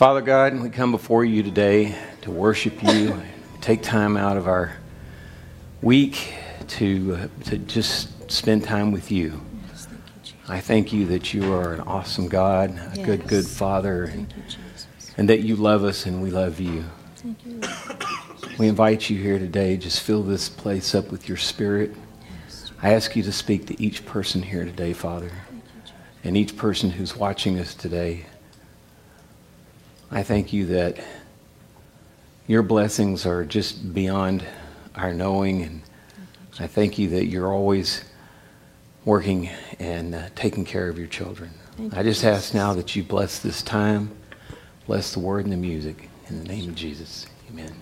Father God, we come before you today to worship you, take time out of our week to, uh, to just spend time with you. Yes, thank you. I thank you that you are an awesome God, a good, good Father, and, you, and that you love us and we love you. Thank you. We invite you here today. Just fill this place up with your spirit. Yes. I ask you to speak to each person here today, Father, and each person who's watching us today. I thank you that your blessings are just beyond our knowing, and I thank you that you're always working and uh, taking care of your children. Thank I just ask now that you bless this time, bless the word and the music. In the name of Jesus, amen.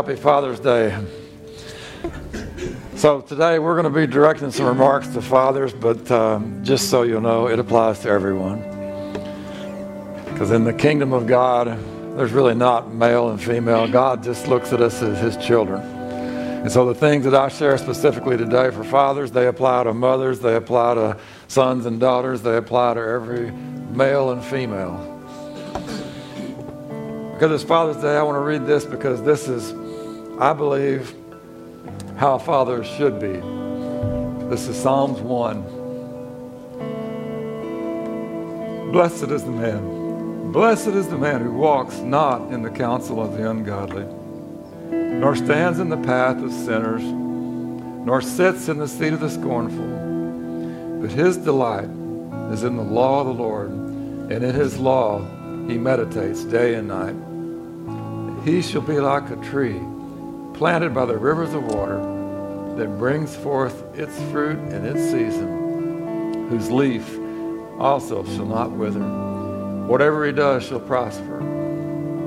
Happy Father's Day. So today we're going to be directing some remarks to fathers, but um, just so you know, it applies to everyone. Because in the kingdom of God, there's really not male and female. God just looks at us as his children. And so the things that I share specifically today for fathers, they apply to mothers, they apply to sons and daughters, they apply to every male and female. Because it's Father's Day, I want to read this because this is, I believe, how a father should be. This is Psalms 1. Blessed is the man. Blessed is the man who walks not in the counsel of the ungodly, nor stands in the path of sinners, nor sits in the seat of the scornful. But his delight is in the law of the Lord, and in his law he meditates day and night. He shall be like a tree planted by the rivers of water that brings forth its fruit in its season, whose leaf also shall not wither. Whatever he does shall prosper.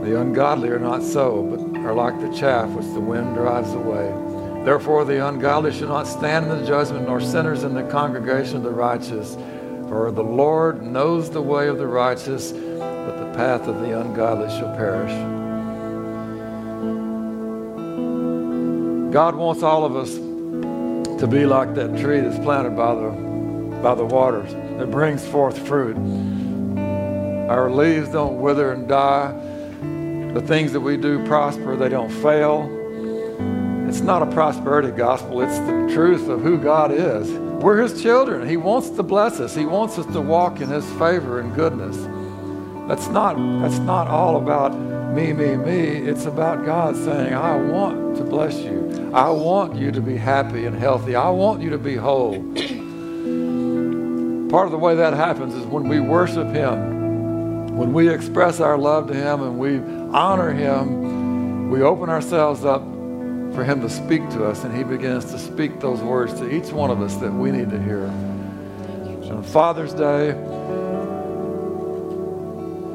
The ungodly are not so, but are like the chaff which the wind drives away. Therefore, the ungodly shall not stand in the judgment, nor sinners in the congregation of the righteous. For the Lord knows the way of the righteous, but the path of the ungodly shall perish. God wants all of us to be like that tree that's planted by the, by the waters that brings forth fruit. Our leaves don't wither and die. The things that we do prosper, they don't fail. It's not a prosperity gospel, it's the truth of who God is. We're His children. He wants to bless us, He wants us to walk in His favor and goodness. That's not, that's not all about me, me, me. It's about God saying, I want to bless you. I want you to be happy and healthy. I want you to be whole. Part of the way that happens is when we worship Him, when we express our love to Him and we honor Him, we open ourselves up for Him to speak to us, and He begins to speak those words to each one of us that we need to hear. On Father's Day,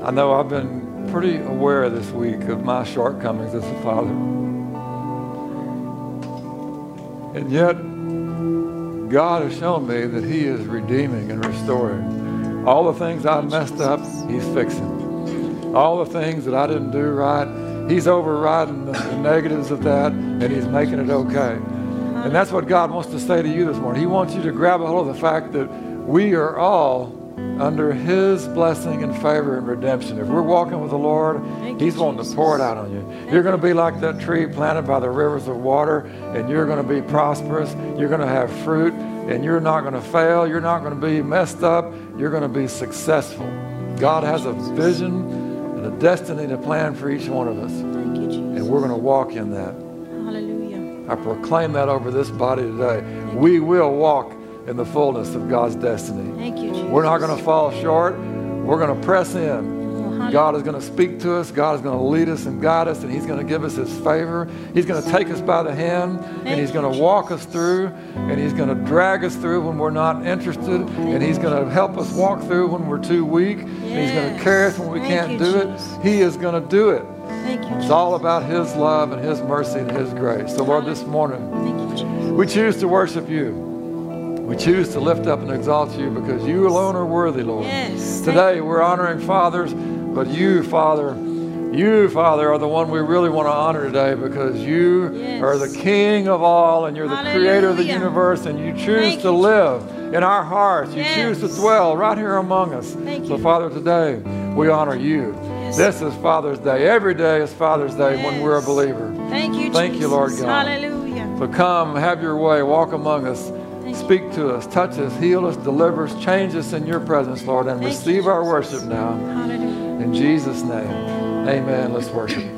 I know I've been pretty aware this week of my shortcomings as a father. And yet, God has shown me that He is redeeming and restoring. All the things I messed up, He's fixing. All the things that I didn't do right, He's overriding the, the negatives of that, and He's making it okay. And that's what God wants to say to you this morning. He wants you to grab a hold of the fact that we are all under His blessing and favor and redemption. If we're walking with the Lord, He's wanting to pour it out on you. You're going to be like that tree planted by the rivers of water, and you're going to be prosperous. You're going to have fruit, and you're not going to fail. You're not going to be messed up. You're going to be successful. God has a vision and a destiny to plan for each one of us, Thank you, Jesus. and we're going to walk in that. Hallelujah. I proclaim that over this body today. We will walk in the fullness of God's destiny. Thank you, Jesus. We're not going to fall short. We're going to press in. God is going to speak to us. God is going to lead us and guide us, and He's going to give us His favor. He's going to take us by the hand, and He's going to walk us through, and He's going to drag us through when we're not interested, and He's going to help us walk through when we're too weak, and He's going to carry us when we can't do it. He is going to do it. It's all about His love and His mercy and His grace. So, Lord, this morning, Thank you, Jesus. we choose to worship you. We choose to lift up and exalt you because you alone are worthy, Lord. Yes. Today we're honoring fathers, but you, Father, you, Father, are the one we really want to honor today because you Yes. are the King of all and you're the creator of the universe and you choose Thank to you, live in our hearts. You Yes. choose to dwell right here among us. Thank so, you. Father, today we honor you. Yes. This is Father's Day. Every day is Father's Day when we're a believer. Thank you, Thank you, Lord God. Hallelujah. So come, have your way, walk among us. Speak to us, touch us, heal us, deliver us, change us in your presence, Lord, and Thank you, receive our worship now. Hallelujah. In Jesus' name, amen. Let's worship.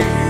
you.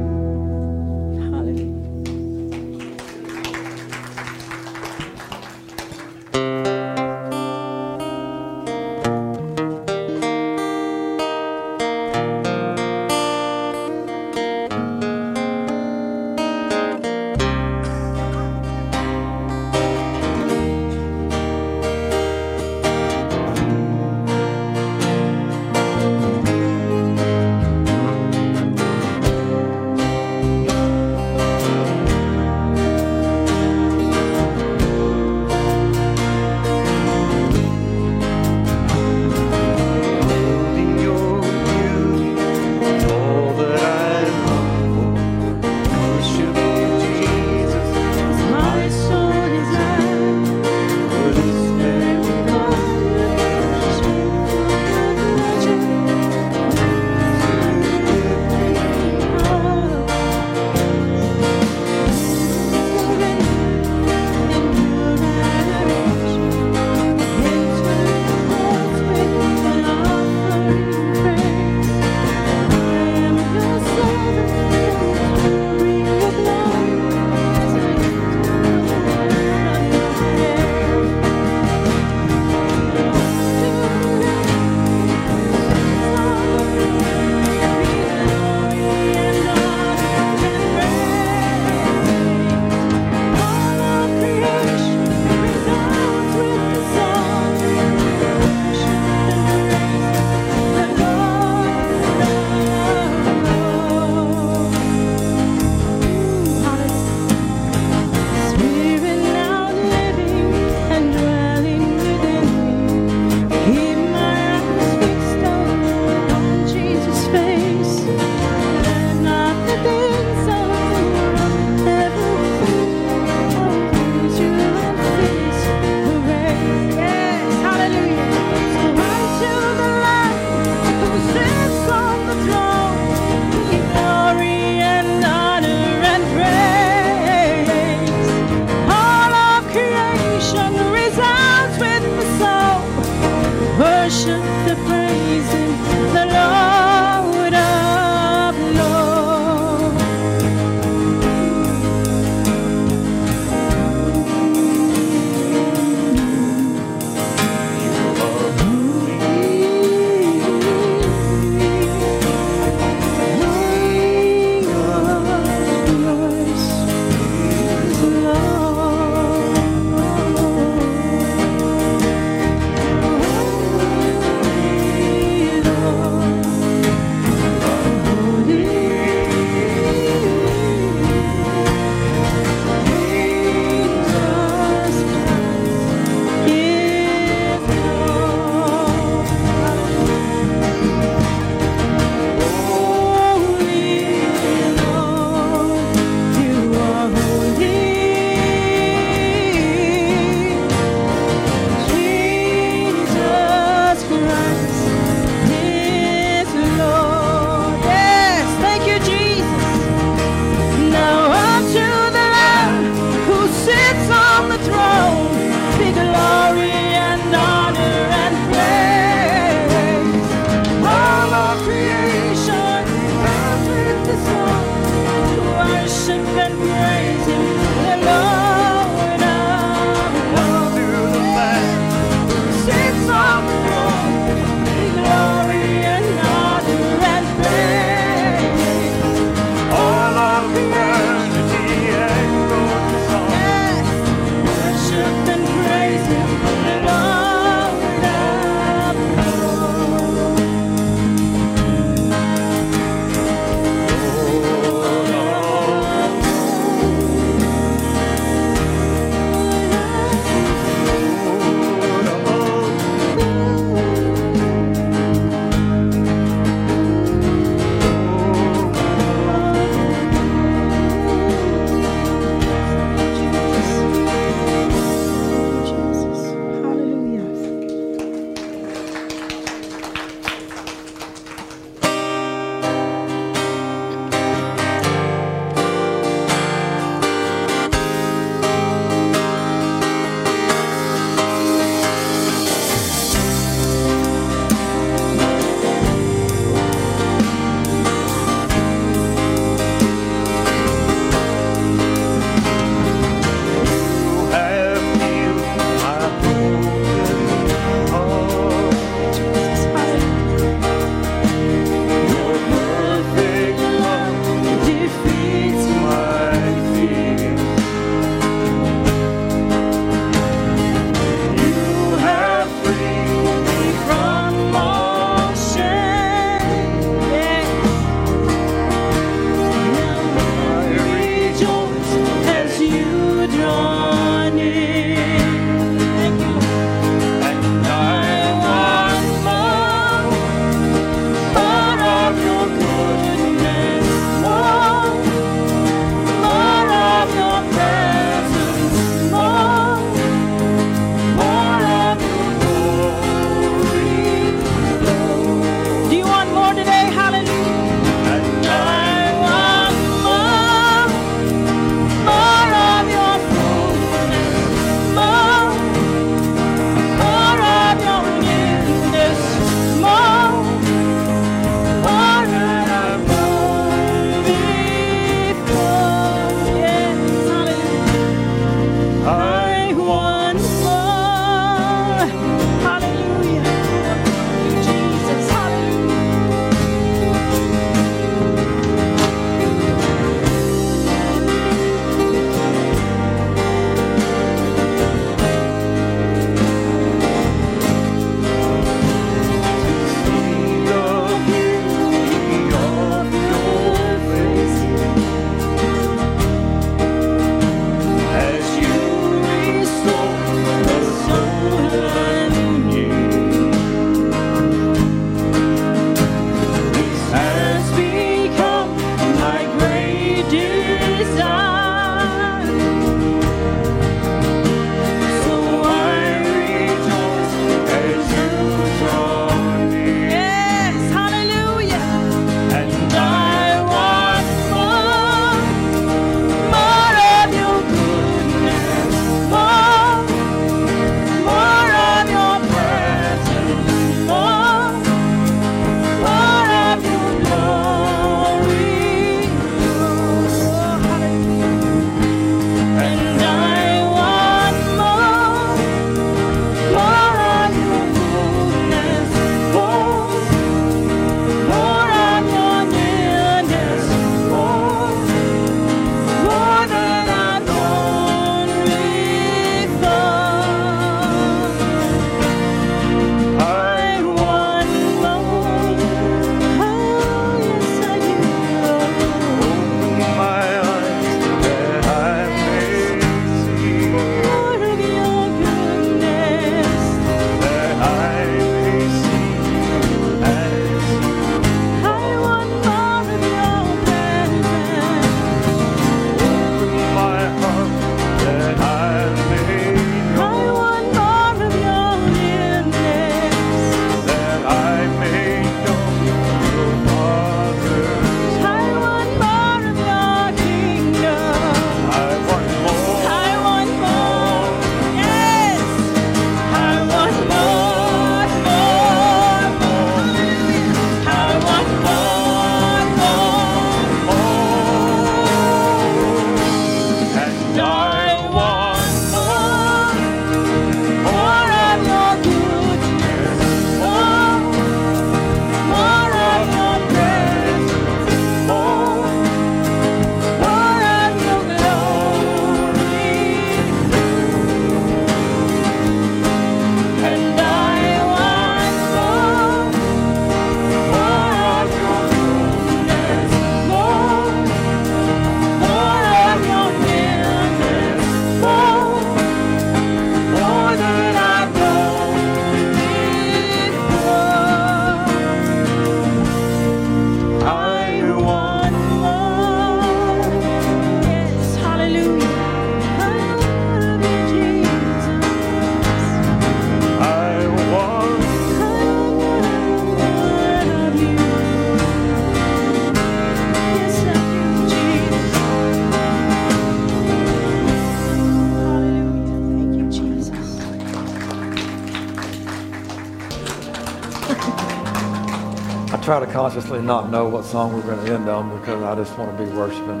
Not know what song we're going to end on because I just want to be worshiping.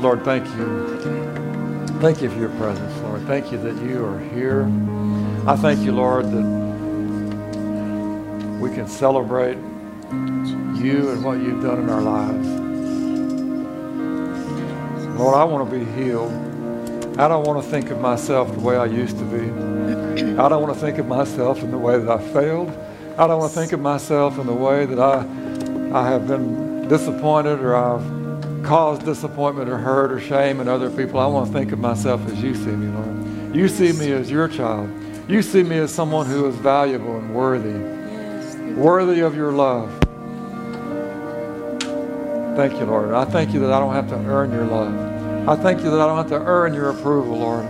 Lord, thank you. Thank you for your presence, Lord. Thank you that you are here. I thank you, Lord, that we can celebrate you and what you've done in our lives. Lord, I want to be healed. I don't want to think of myself the way I used to be. I don't want to think of myself in the way that I failed. I don't want to think of myself in the way that I, I have been disappointed or I've caused disappointment or hurt or shame in other people. I want to think of myself as you see me, Lord. You see me as your child. You see me as someone who is valuable and worthy, worthy of your love. Thank you, Lord. I thank you that I don't have to earn your love. I thank you that I don't have to earn your approval, Lord.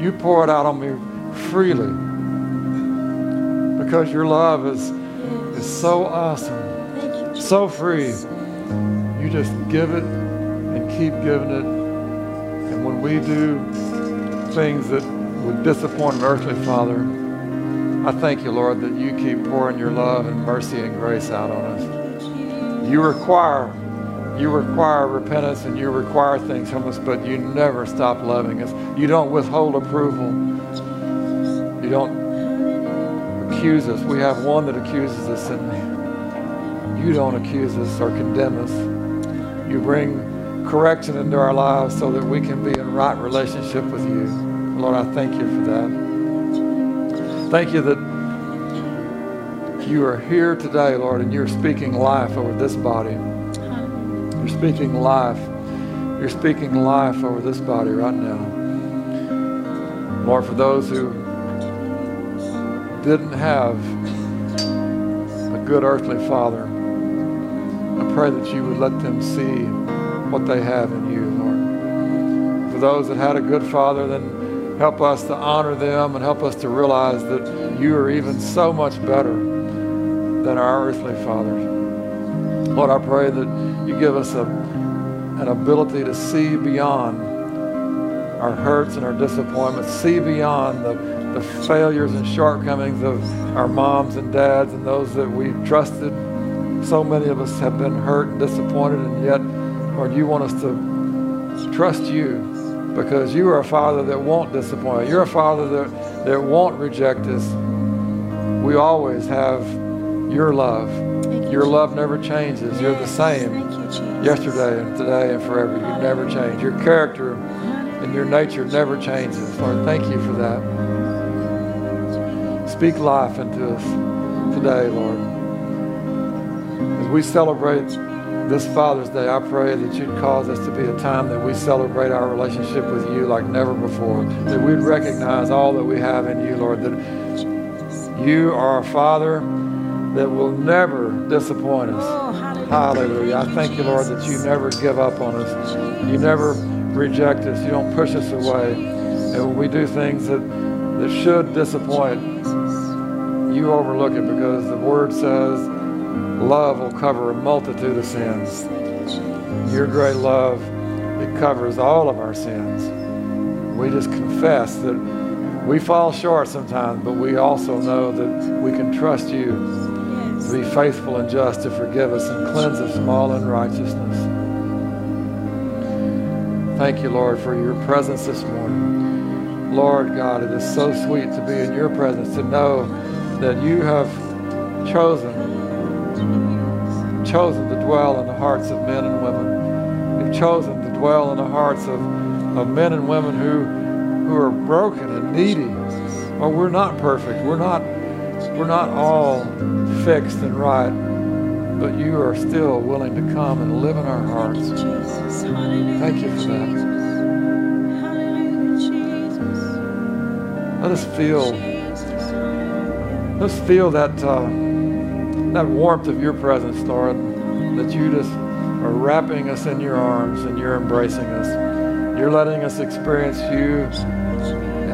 You pour it out on me freely because your love is, is so awesome, so free. You just give it and keep giving it. And when we do things that would disappoint an earthly father, I thank you, Lord, that you keep pouring your love and mercy and grace out on us. You require you require repentance and you require things from us, but you never stop loving us. You don't withhold approval. You don't accuse us. We have one that accuses us, and you don't accuse us or condemn us. You bring correction into our lives so that we can be in right relationship with you. Lord, I thank you for that. Thank you that you are here today, Lord, and you're speaking life over this body. You're speaking life. You're speaking life over this body right now. Lord, for those who didn't have a good earthly father, I pray that you would let them see what they have in you, Lord. For those that had a good father, then help us to honor them and help us to realize that you are even so much better than our earthly fathers. Lord, I pray that you give us a, an ability to see beyond our hurts and our disappointments, see beyond the, the failures and shortcomings of our moms and dads and those that we trusted. So many of us have been hurt and disappointed, and yet, Lord, you want us to trust you because you are a father that won't disappoint. You're a father that, that won't reject us. We always have your love. Your love never changes. You're the same yesterday and today and forever. You never change. Your character and your nature never changes. Lord, thank you for that. Speak life into us today, Lord. As we celebrate this Father's Day, I pray that you'd cause us to be a time that we celebrate our relationship with you like never before. That we'd recognize all that we have in you, Lord. That you are a Father that will never disappoint us. Oh, hallelujah. Hallelujah. I thank you, Lord, that you never give up on us. You never reject us. You don't push us away. And when we do things that, that should disappoint, you overlook it because the word says love will cover a multitude of sins. Your great love, it covers all of our sins. We just confess that we fall short sometimes, but we also know that we can trust you to be faithful and just to forgive us and cleanse us from all unrighteousness. Thank you, Lord, for your presence this morning. Lord God, it is so sweet to be in your presence, to know that you have chosen, chosen to dwell in the hearts of men and women. You've chosen to dwell in the hearts of, of men and women who, who are broken and needy. Or we're not perfect. We're not, we're not all fixed and right, but you are still willing to come and live in our hearts. Thank you for that. Let us feel, let's feel that uh, that warmth of your presence, Lord. That you just are wrapping us in your arms and you're embracing us. You're letting us experience you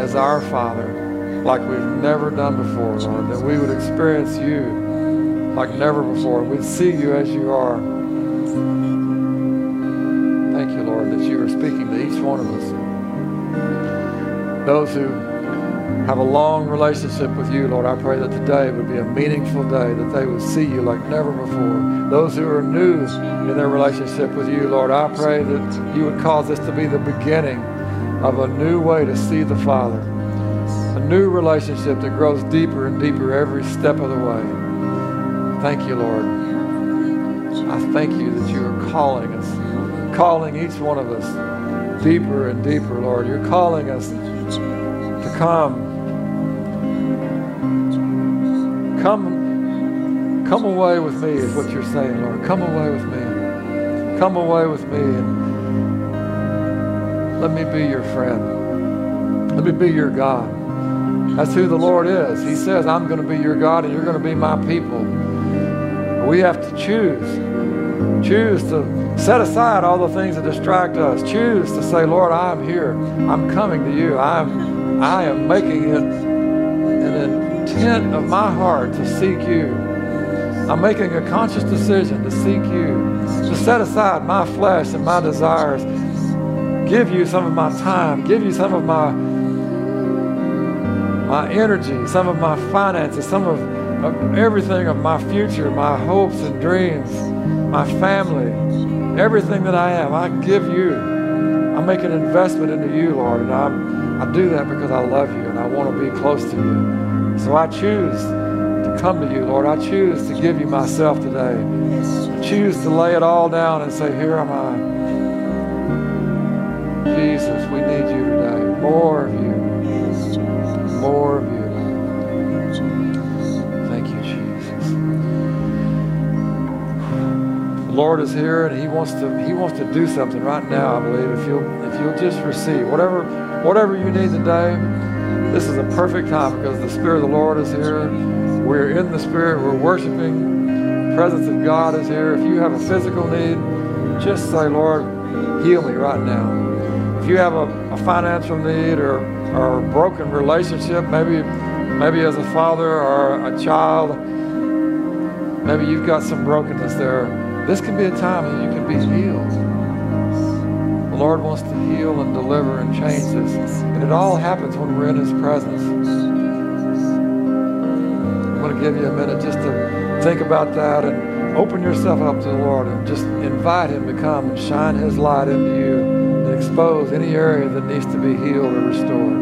as our Father, like we've never done before, Lord. That we would experience you like never before. We'd see you as you are. Thank you, Lord, that you are speaking to each one of us. Those who have a long relationship with you, Lord. I pray that today would be a meaningful day, that they would see you like never before. Those who are new in their relationship with you, Lord, I pray that you would cause this to be the beginning of a new way to see the Father, a new relationship that grows deeper and deeper every step of the way. Thank you, Lord. I thank you that you are calling us, calling each one of us deeper and deeper, Lord. You're calling us to come Come, come away with me is what you're saying, Lord. Come away with me. Come away with me and let me be your friend. Let me be your God. That's who the Lord is. He says, I'm going to be your God and you're going to be my people. We have to choose. Choose to set aside all the things that distract us. Choose to say, Lord, I'm here. I'm coming to you. I'm I am making it intent of my heart to seek you. I'm making a conscious decision to seek you, to set aside my flesh and my desires, give you some of my time, give you some of my my energy, some of my finances, some of, of everything of my future, my hopes and dreams, my family, everything that I am. I give you. I make an investment into you, Lord, and I'm, I do that because I love you and I want to be close to you. So I choose to come to you, Lord. I choose to give you myself today. I choose to lay it all down and say, Here am I. Jesus, we need you today. More of you. More of you. Thank you, Jesus. The Lord is here and He wants to He wants to do something right now, I believe. If you'll if you'll just receive whatever whatever you need today. This is a perfect time because the Spirit of the Lord is here. We're in the Spirit. We're worshiping. The presence of God is here. If you have a physical need, just say, Lord, heal me right now. If you have a, a financial need or, or a broken relationship, maybe, maybe as a father or a child, maybe you've got some brokenness there. This can be a time that you can be healed. Lord wants to heal and deliver and change us. And it all happens when we're in His presence. I'm going to give you a minute just to think about that and open yourself up to the Lord and just invite Him to come and shine His light into you and expose any area that needs to be healed or restored.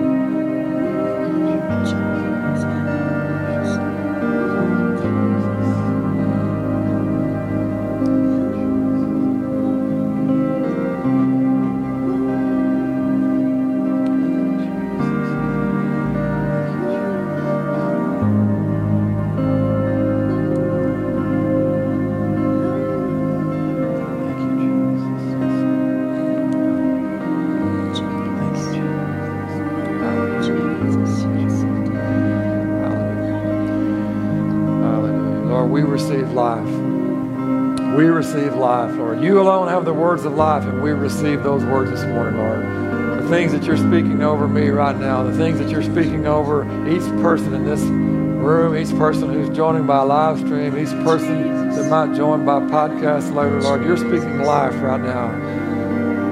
You alone have the words of life, and we receive those words this morning, Lord. The things that you're speaking over me right now, the things that you're speaking over each person in this room, each person who's joining by live stream, each person that might join by podcast later, Lord, you're speaking life right now.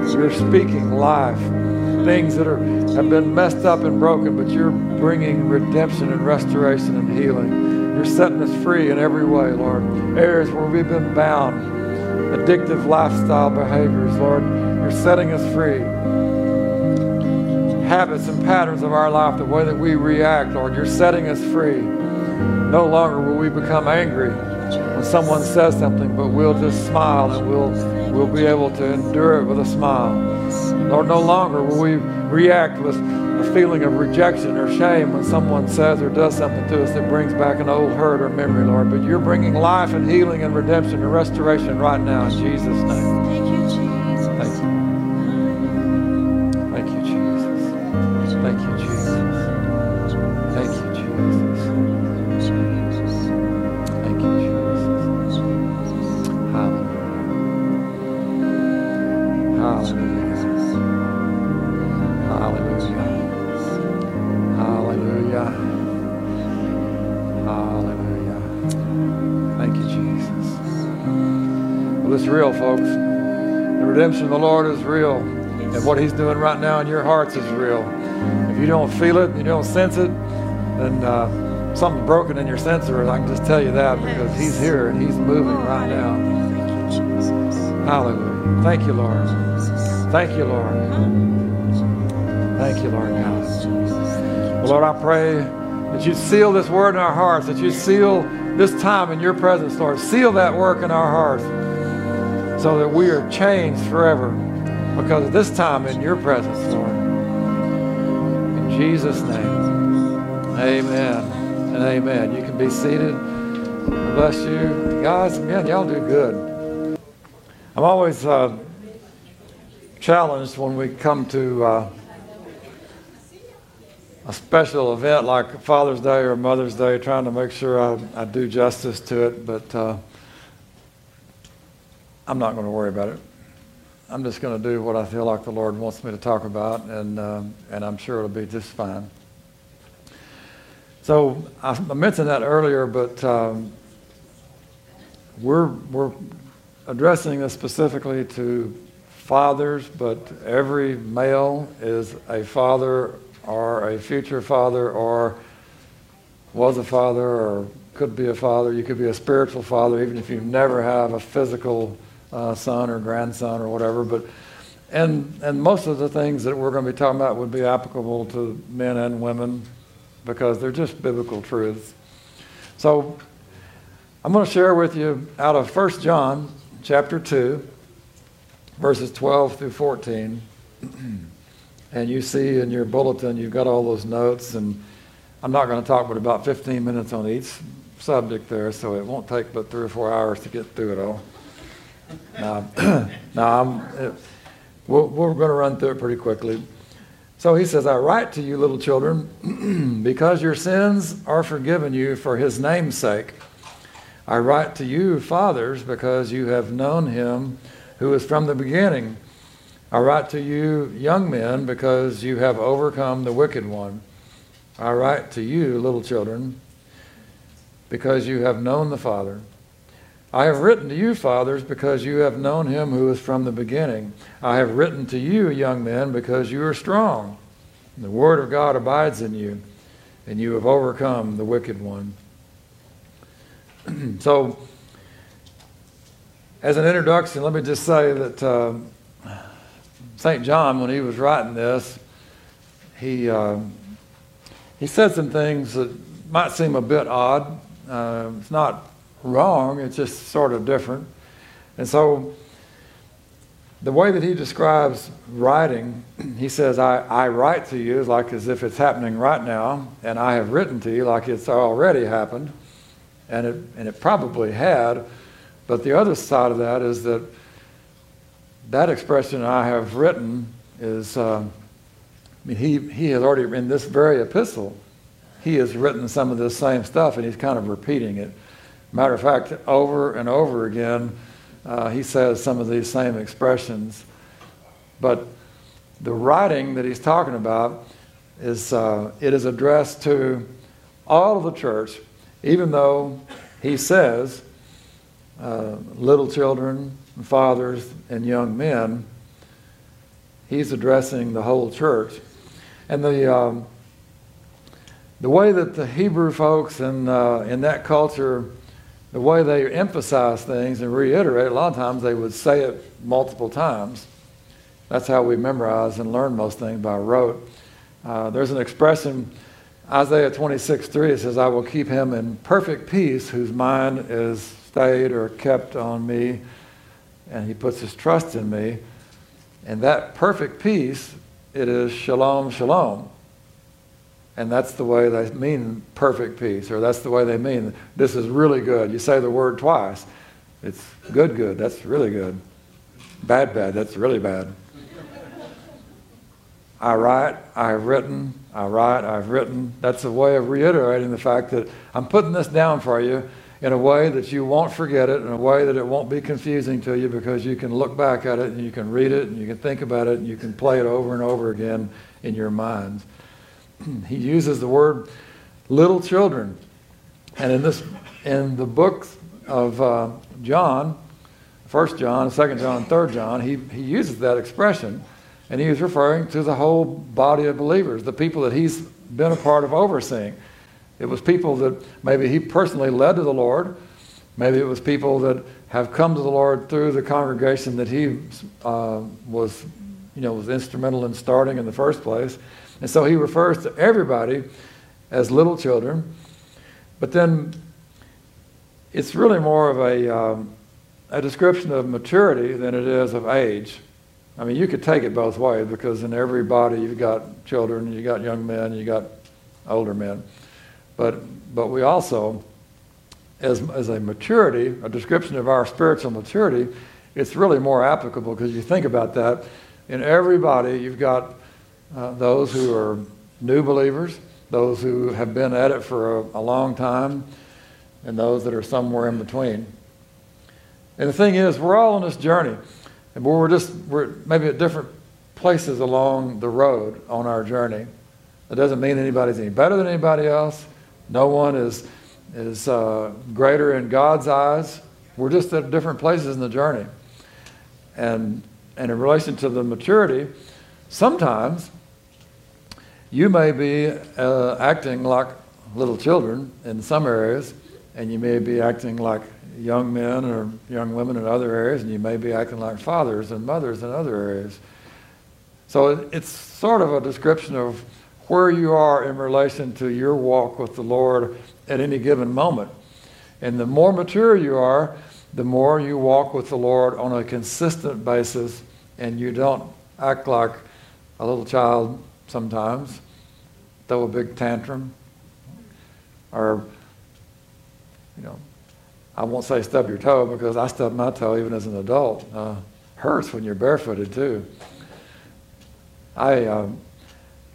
You're speaking life. Things that are have been messed up and broken, but you're bringing redemption and restoration and healing. You're setting us free in every way, Lord. Areas where we've been bound, addictive lifestyle behaviors, Lord. You're setting us free. Habits and patterns of our life, the way that we react, Lord, you're setting us free. No longer will we become angry when someone says something, but we'll just smile and we'll, we'll be able to endure it with a smile. Lord, no longer will we react with feeling of rejection or shame when someone says or does something to us that brings back an old hurt or memory, Lord. But you're bringing life and healing and redemption and restoration right now in Jesus' name. Redemption of the Lord is real. And what He's doing right now in your hearts is real. If you don't feel it, you don't sense it, then uh, something's broken in your sensor. I can just tell you that because He's here and He's moving right now. Thank you, Jesus. Hallelujah. Thank you, Lord. Thank you, Lord. Thank you, Lord God. Well, Lord, I pray that you seal this word in our hearts, that you seal this time in your presence, Lord. Seal that work in our hearts so that we are changed forever because of this time in your presence, Lord. In Jesus' name, amen and amen. You can be seated. Bless you. Guys, man, y'all do good. I'm always uh, challenged when we come to uh, a special event like Father's Day or Mother's Day, trying to make sure I, I do justice to it, but uh, I'm not going to worry about it. I'm just going to do what I feel like the Lord wants me to talk about, and, uh, and I'm sure it'll be just fine. So I, mentioned that earlier, but um, we're, we're addressing this specifically to fathers, but every male is a father or a future father or was a father or could be a father. You could be a spiritual father even if you never have a physical uh, son or grandson or whatever. But and and most of the things that we're going to be talking about would be applicable to men and women because they're just biblical truths. So I'm going to share with you out of 1 John chapter 2 verses 12 through 14. and you see in your bulletin, you've got all those notes. And I'm not going to talk but about 15 minutes on each subject there, so it won't take but three or four hours to get through it all. Now, now I'm, uh, we're, we're going to run through it pretty quickly. So he says, I write to you, little children, because your sins are forgiven you for his name's sake. I write to you, fathers, because you have known him who is from the beginning. I write to you, young men, because you have overcome the wicked one. I write to you, little children, because you have known the Father. I have written to you, fathers, because you have known him who is from the beginning. I have written to you, young men, because you are strong. The word of God abides in you, and you have overcome the wicked one. so, as an introduction, let me just say that uh, St. John, when he was writing this, he, uh, he said some things that might seem a bit odd. Uh, it's not wrong, it's just sort of different. And so, the way that he describes writing, he says, I, I write to you like as if it's happening right now, and I have written to you like it's already happened. And it, and it probably had. But the other side of that is that that expression I have written is, uh, I mean, he, he has already, in this very epistle, he has written some of this same stuff and he's kind of repeating it. Matter of fact, over and over again, uh, he says some of these same expressions. But the writing that he's talking about is, uh, it is addressed to all of the church, even though he says, uh, little children, fathers, and young men, he's addressing the whole church. And the, um, the way that the Hebrew folks in, uh, in that culture, the way they emphasize things and reiterate, a lot of times they would say it multiple times. That's how we memorize and learn most things by rote. Uh, there's an expression, Isaiah 26 3, it says, I will keep him in perfect peace whose mind is stayed or kept on me and he puts his trust in me. And that perfect peace, it is shalom, shalom. And that's the way they mean perfect peace, or that's the way they mean this is really good. You say the word twice. It's good, good. That's really good. Bad, bad. That's really bad. I write, I have written, I write, I've written. That's a way of reiterating the fact that I'm putting this down for you in a way that you won't forget it, in a way that it won't be confusing to you because you can look back at it and you can read it and you can think about it and you can play it over and over again in your minds. He uses the word little children. And in this in the books of uh, John, First John, Second John, Third John, he, he uses that expression. And he was referring to the whole body of believers, the people that he's been a part of overseeing. It was people that maybe he personally led to the Lord. Maybe it was people that have come to the Lord through the congregation that he uh, was, you know, was instrumental in starting in the first place. And so he refers to everybody as little children. But then it's really more of a, um, a description of maturity than it is of age. I mean, you could take it both ways because in every body you've got children, you've got young men, you've got older men. But, but we also, as, as a maturity, a description of our spiritual maturity, it's really more applicable because you think about that. In every body, you've got uh, those who are new believers, those who have been at it for a, a long time, and those that are somewhere in between. And the thing is, we're all on this journey. And we're just, we're maybe at different places along the road on our journey. That doesn't mean anybody's any better than anybody else. No one is, is uh, greater in God's eyes. We're just at different places in the journey. And, and in relation to the maturity, sometimes you may be uh, acting like little children in some areas, and you may be acting like young men or young women in other areas, and you may be acting like fathers and mothers in other areas. So it's sort of a description of where you are in relation to your walk with the Lord at any given moment. And the more mature you are, the more you walk with the Lord on a consistent basis, and you don't act like a little child sometimes, throw a big tantrum, or, you know, I won't say stub your toe because I stubbed my toe even as an adult. Uh, hurts when you're barefooted too. I, um,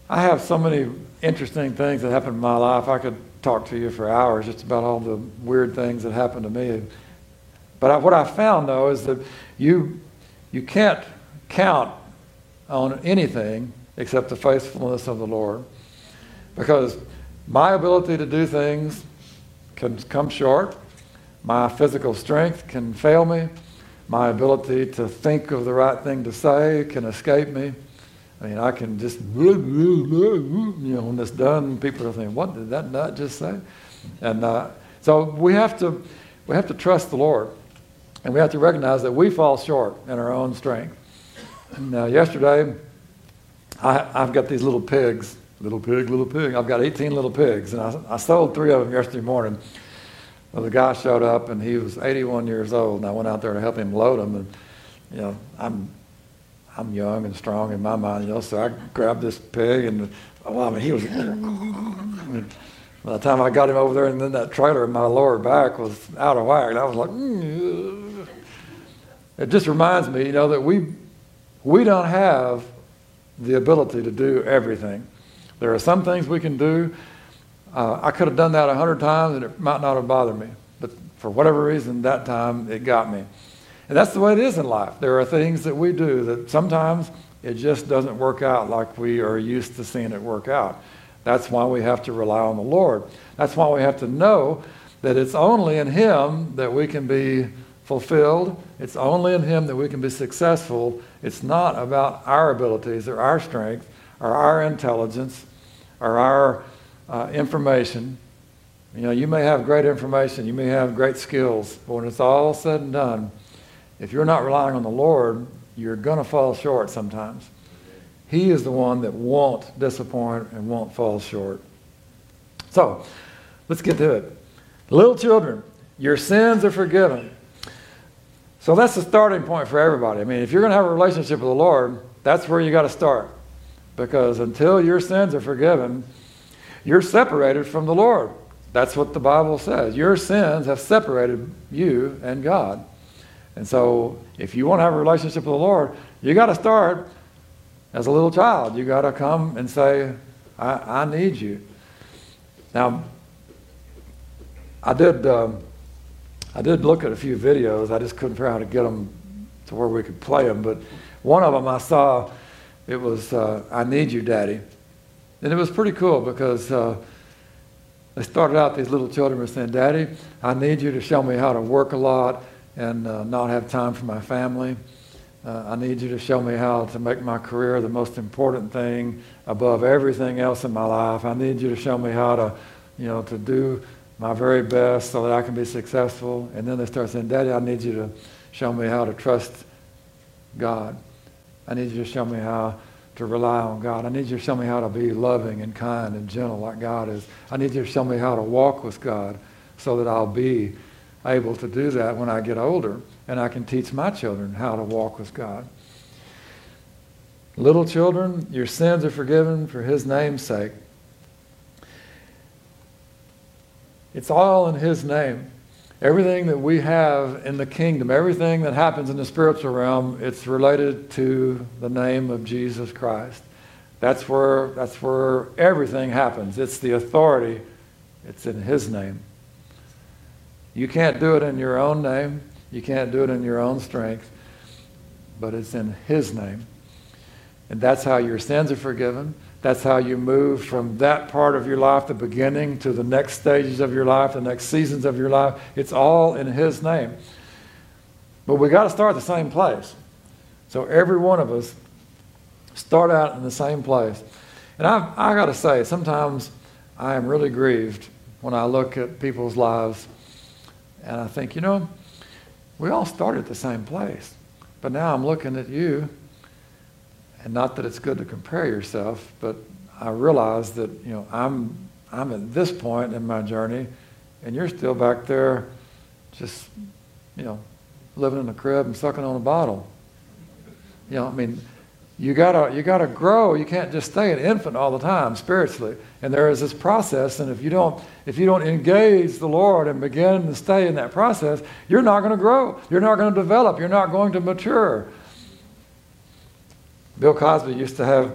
I have so many interesting things that happened in my life. I could talk to you for hours just about all the weird things that happened to me. But I, what I found though is that you, you can't count on anything except the faithfulness of the Lord. Because my ability to do things can come short. My physical strength can fail me. My ability to think of the right thing to say can escape me. I mean, I can just, you know, when it's done, people are thinking, what did that nut just say? And uh, so we have, to, we have to trust the Lord. And we have to recognize that we fall short in our own strength. Now, yesterday, I, I've got these little pigs. Little pig, little pig. I've got 18 little pigs, and I, I sold three of them yesterday morning. Well, the guy showed up and he was 81 years old, and I went out there to help him load them. And you know, I'm I'm young and strong in my mind, you know, so I grabbed this pig and well, I mean, he was. by the time I got him over there, and then that trailer in my lower back was out of whack, and I was like, mm. it just reminds me, you know, that we we don't have the ability to do everything. There are some things we can do uh, I could have done that a hundred times and it might not have bothered me. But for whatever reason, that time it got me. And that's the way it is in life. There are things that we do that sometimes it just doesn't work out like we are used to seeing it work out. That's why we have to rely on the Lord. That's why we have to know that it's only in Him that we can be fulfilled. It's only in Him that we can be successful. It's not about our abilities or our strength or our intelligence or our uh, information. You know, you may have great information, you may have great skills, but when it's all said and done, if you're not relying on the Lord, you're going to fall short sometimes. He is the one that won't disappoint and won't fall short. So, let's get to it. Little children, your sins are forgiven. So that's the starting point for everybody. I mean, if you're going to have a relationship with the Lord, that's where you got to start. Because until your sins are forgiven, you're separated from the Lord. That's what the Bible says. Your sins have separated you and God. And so, if you want to have a relationship with the Lord, you got to start as a little child. You got to come and say, I, I need you. Now, I did, um, I did look at a few videos. I just couldn't figure out how to get them to where we could play them. But one of them I saw, it was uh, I Need You, Daddy. And it was pretty cool because uh, they started out, these little children were saying, Daddy, I need you to show me how to work a lot and uh, not have time for my family. Uh, I need you to show me how to make my career the most important thing above everything else in my life. I need you to show me how to, you know, to do my very best so that I can be successful. And then they start saying, Daddy, I need you to show me how to trust God. I need you to show me how to rely on God. I need you to show me how to be loving and kind and gentle like God is. I need you to show me how to walk with God so that I'll be able to do that when I get older and I can teach my children how to walk with God. Little children, your sins are forgiven for his name's sake. It's all in his name. Everything that we have in the kingdom, everything that happens in the spiritual realm, it's related to the name of Jesus Christ. That's where, that's where everything happens. It's the authority. It's in his name. You can't do it in your own name. You can't do it in your own strength. But it's in his name. And that's how your sins are forgiven. That's how you move from that part of your life, the beginning, to the next stages of your life, the next seasons of your life. It's all in His name. But we got to start at the same place. So every one of us start out in the same place. And I, I got to say, sometimes I am really grieved when I look at people's lives and I think, you know, we all started at the same place. But now I'm looking at you and not that it's good to compare yourself, but I realize that you know I'm I'm at this point in my journey, and you're still back there, just you know, living in a crib and sucking on a bottle. You know, I mean, you gotta you gotta grow. You can't just stay an infant all the time spiritually. And there is this process, and if you don't if you don't engage the Lord and begin to stay in that process, you're not going to grow. You're not going to develop. You're not going to mature. Bill Cosby used to have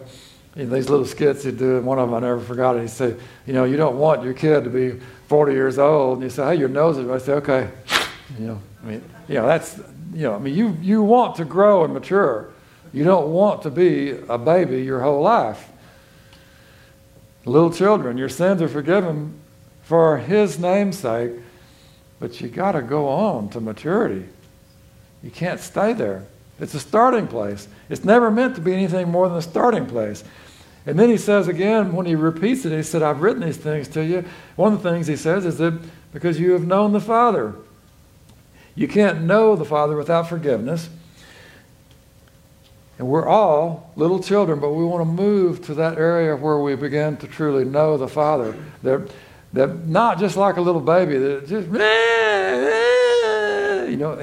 know, these little skits he'd do, and one of them I never forgot it. He said, You know, you don't want your kid to be 40 years old. And you say, Hey, your nose is. I say, Okay. You know, I mean, you know, that's, you know, I mean, you, you want to grow and mature. You don't want to be a baby your whole life. Little children, your sins are forgiven for his name's sake, but you got to go on to maturity. You can't stay there. It's a starting place. It's never meant to be anything more than a starting place. And then he says again, when he repeats it, he said, I've written these things to you. One of the things he says is that because you have known the Father. You can't know the Father without forgiveness. And we're all little children, but we want to move to that area where we begin to truly know the Father. They're, they're not just like a little baby that just, you know,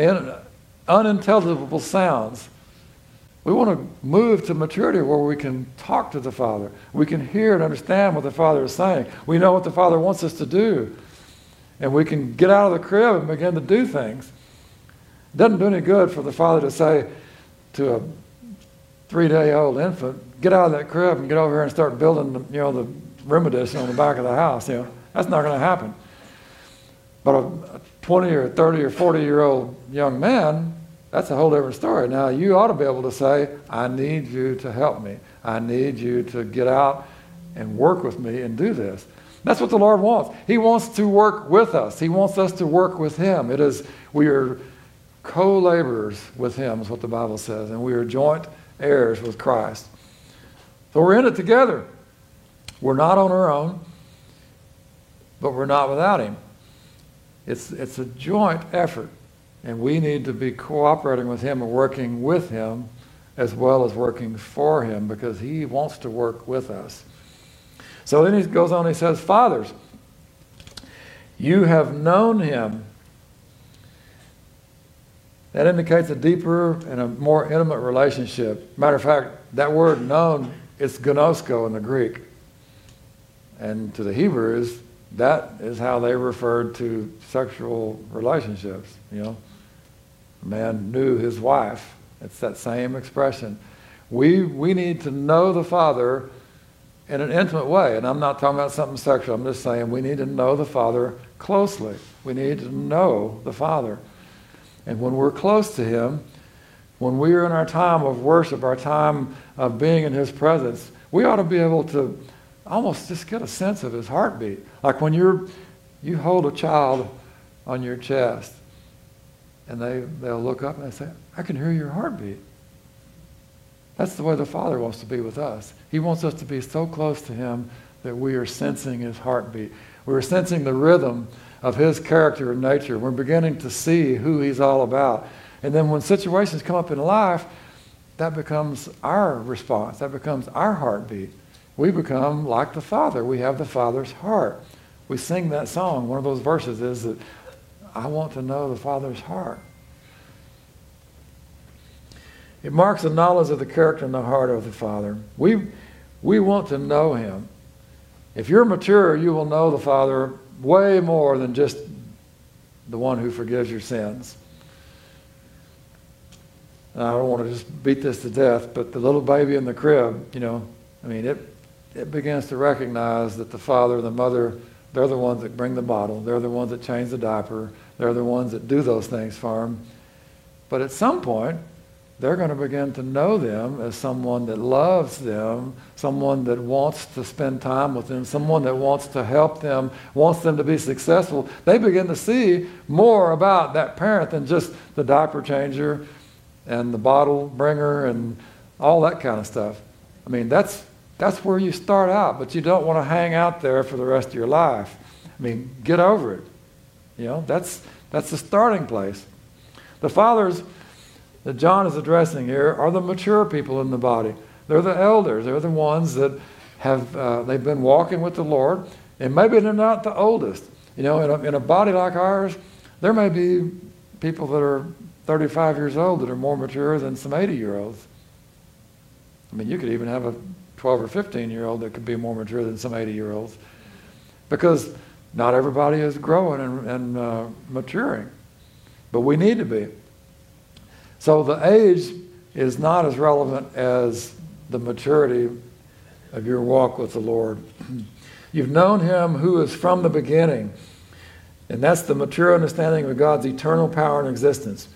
unintelligible sounds. We want to move to maturity where we can talk to the Father. We can hear and understand what the Father is saying. We know what the Father wants us to do. And we can get out of the crib and begin to do things. It doesn't do any good for the Father to say to a three day old infant, get out of that crib and get over here and start building the, you know, the room addition on the back of the house. You know, that's not going to happen. But a 20 or 30 or 40 year old young man, that's a whole different story. Now, you ought to be able to say, I need you to help me. I need you to get out and work with me and do this. That's what the Lord wants. He wants to work with us. He wants us to work with Him. It is, we are co laborers with Him, is what the Bible says, and we are joint heirs with Christ. So we're in it together. We're not on our own, but we're not without Him. It's, it's a joint effort, and we need to be cooperating with Him and working with Him as well as working for Him because He wants to work with us. So then he goes on, he says, Fathers, you have known Him. That indicates a deeper and a more intimate relationship. Matter of fact, that word known, it's gnosko in the Greek. And to the Hebrews, that is how they referred to sexual relationships. You know, a man knew his wife. It's that same expression. We, we need to know the Father in an intimate way. And I'm not talking about something sexual. I'm just saying we need to know the Father closely. We need to know the Father. And when we're close to Him, when we are in our time of worship, our time of being in His presence, we ought to be able to almost just get a sense of his heartbeat. Like when you're, you hold a child on your chest and they, they'll look up and they say, I can hear your heartbeat. That's the way the Father wants to be with us. He wants us to be so close to Him that we are sensing His heartbeat. We're sensing the rhythm of His character and nature. We're beginning to see who He's all about. And then when situations come up in life, that becomes our response. That becomes our heartbeat. We become like the Father. We have the Father's heart. We sing that song. One of those verses is that I want to know the Father's heart. It marks the knowledge of the character and the heart of the Father. We, we want to know Him. If you're mature, you will know the Father way more than just the one who forgives your sins. And I don't want to just beat this to death, but the little baby in the crib, you know, I mean, it, it begins to recognize that the father and the mother, they're the ones that bring the bottle. They're the ones that change the diaper. They're the ones that do those things for them. But at some point, they're going to begin to know them as someone that loves them, someone that wants to spend time with them, someone that wants to help them, wants them to be successful. They begin to see more about that parent than just the diaper changer and the bottle bringer and all that kind of stuff. I mean, that's, that's where you start out, but you don't want to hang out there for the rest of your life. I mean, get over it. You know, that's, that's the starting place. The fathers that John is addressing here are the mature people in the body. They're the elders. They're the ones that have, uh, they've been walking with the Lord, and maybe they're not the oldest. You know, in a, in a body like ours, there may be people that are 35 years old that are more mature than some 80 year olds. I mean, you could even have a 12 or 15 year old that could be more mature than some 80 year olds because not everybody is growing and, and uh, maturing, but we need to be. So the age is not as relevant as the maturity of your walk with the Lord. You've known Him who is from the beginning, and that's the mature understanding of God's eternal power and existence.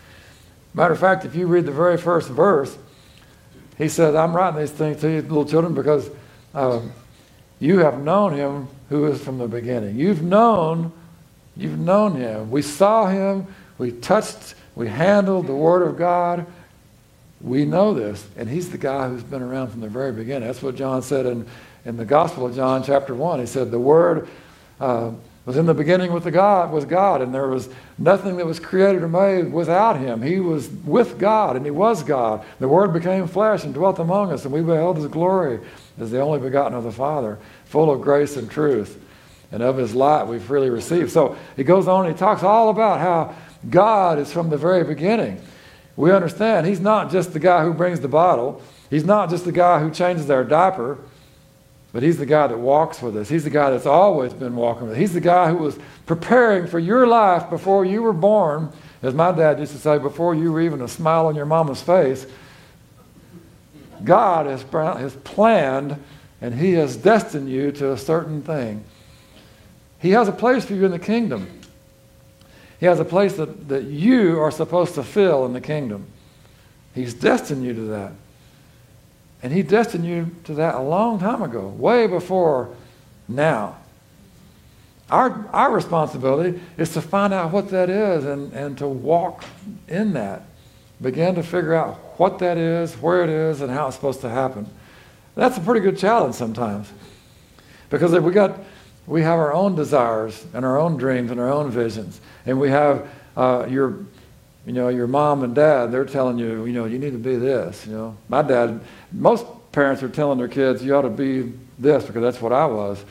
Matter of fact, if you read the very first verse, he said, I'm writing these things to you, little children, because um, you have known him who is from the beginning. You've known, you've known him. We saw him, we touched, we handled the Word of God. We know this, and he's the guy who's been around from the very beginning. That's what John said in, in the Gospel of John, chapter 1. He said, The Word uh, was in the beginning with the God was God, and there was nothing that was created or made without him. He was with God, and he was God. The Word became flesh and dwelt among us, and we beheld his glory as the only begotten of the Father, full of grace and truth. And of his light we freely received. So he goes on and he talks all about how God is from the very beginning. We understand he's not just the guy who brings the bottle. He's not just the guy who changes our diaper. But he's the guy that walks with us. He's the guy that's always been walking with us. He's the guy who was preparing for your life before you were born. As my dad used to say, before you were even a smile on your mama's face, God has, has planned and He has destined you to a certain thing. He has a place for you in the kingdom. He has a place that, that you are supposed to fill in the kingdom. He's destined you to that. And He destined you to that a long time ago, way before now. Our, our responsibility is to find out what that is and, and to walk in that. Begin to figure out what that is, where it is, and how it's supposed to happen. That's a pretty good challenge sometimes. Because if we got we have our own desires and our own dreams and our own visions. And we have uh, your you know, your mom and dad, they're telling you, you know, you need to be this, you know. My dad, most parents are telling their kids, you ought to be this because that's what I was.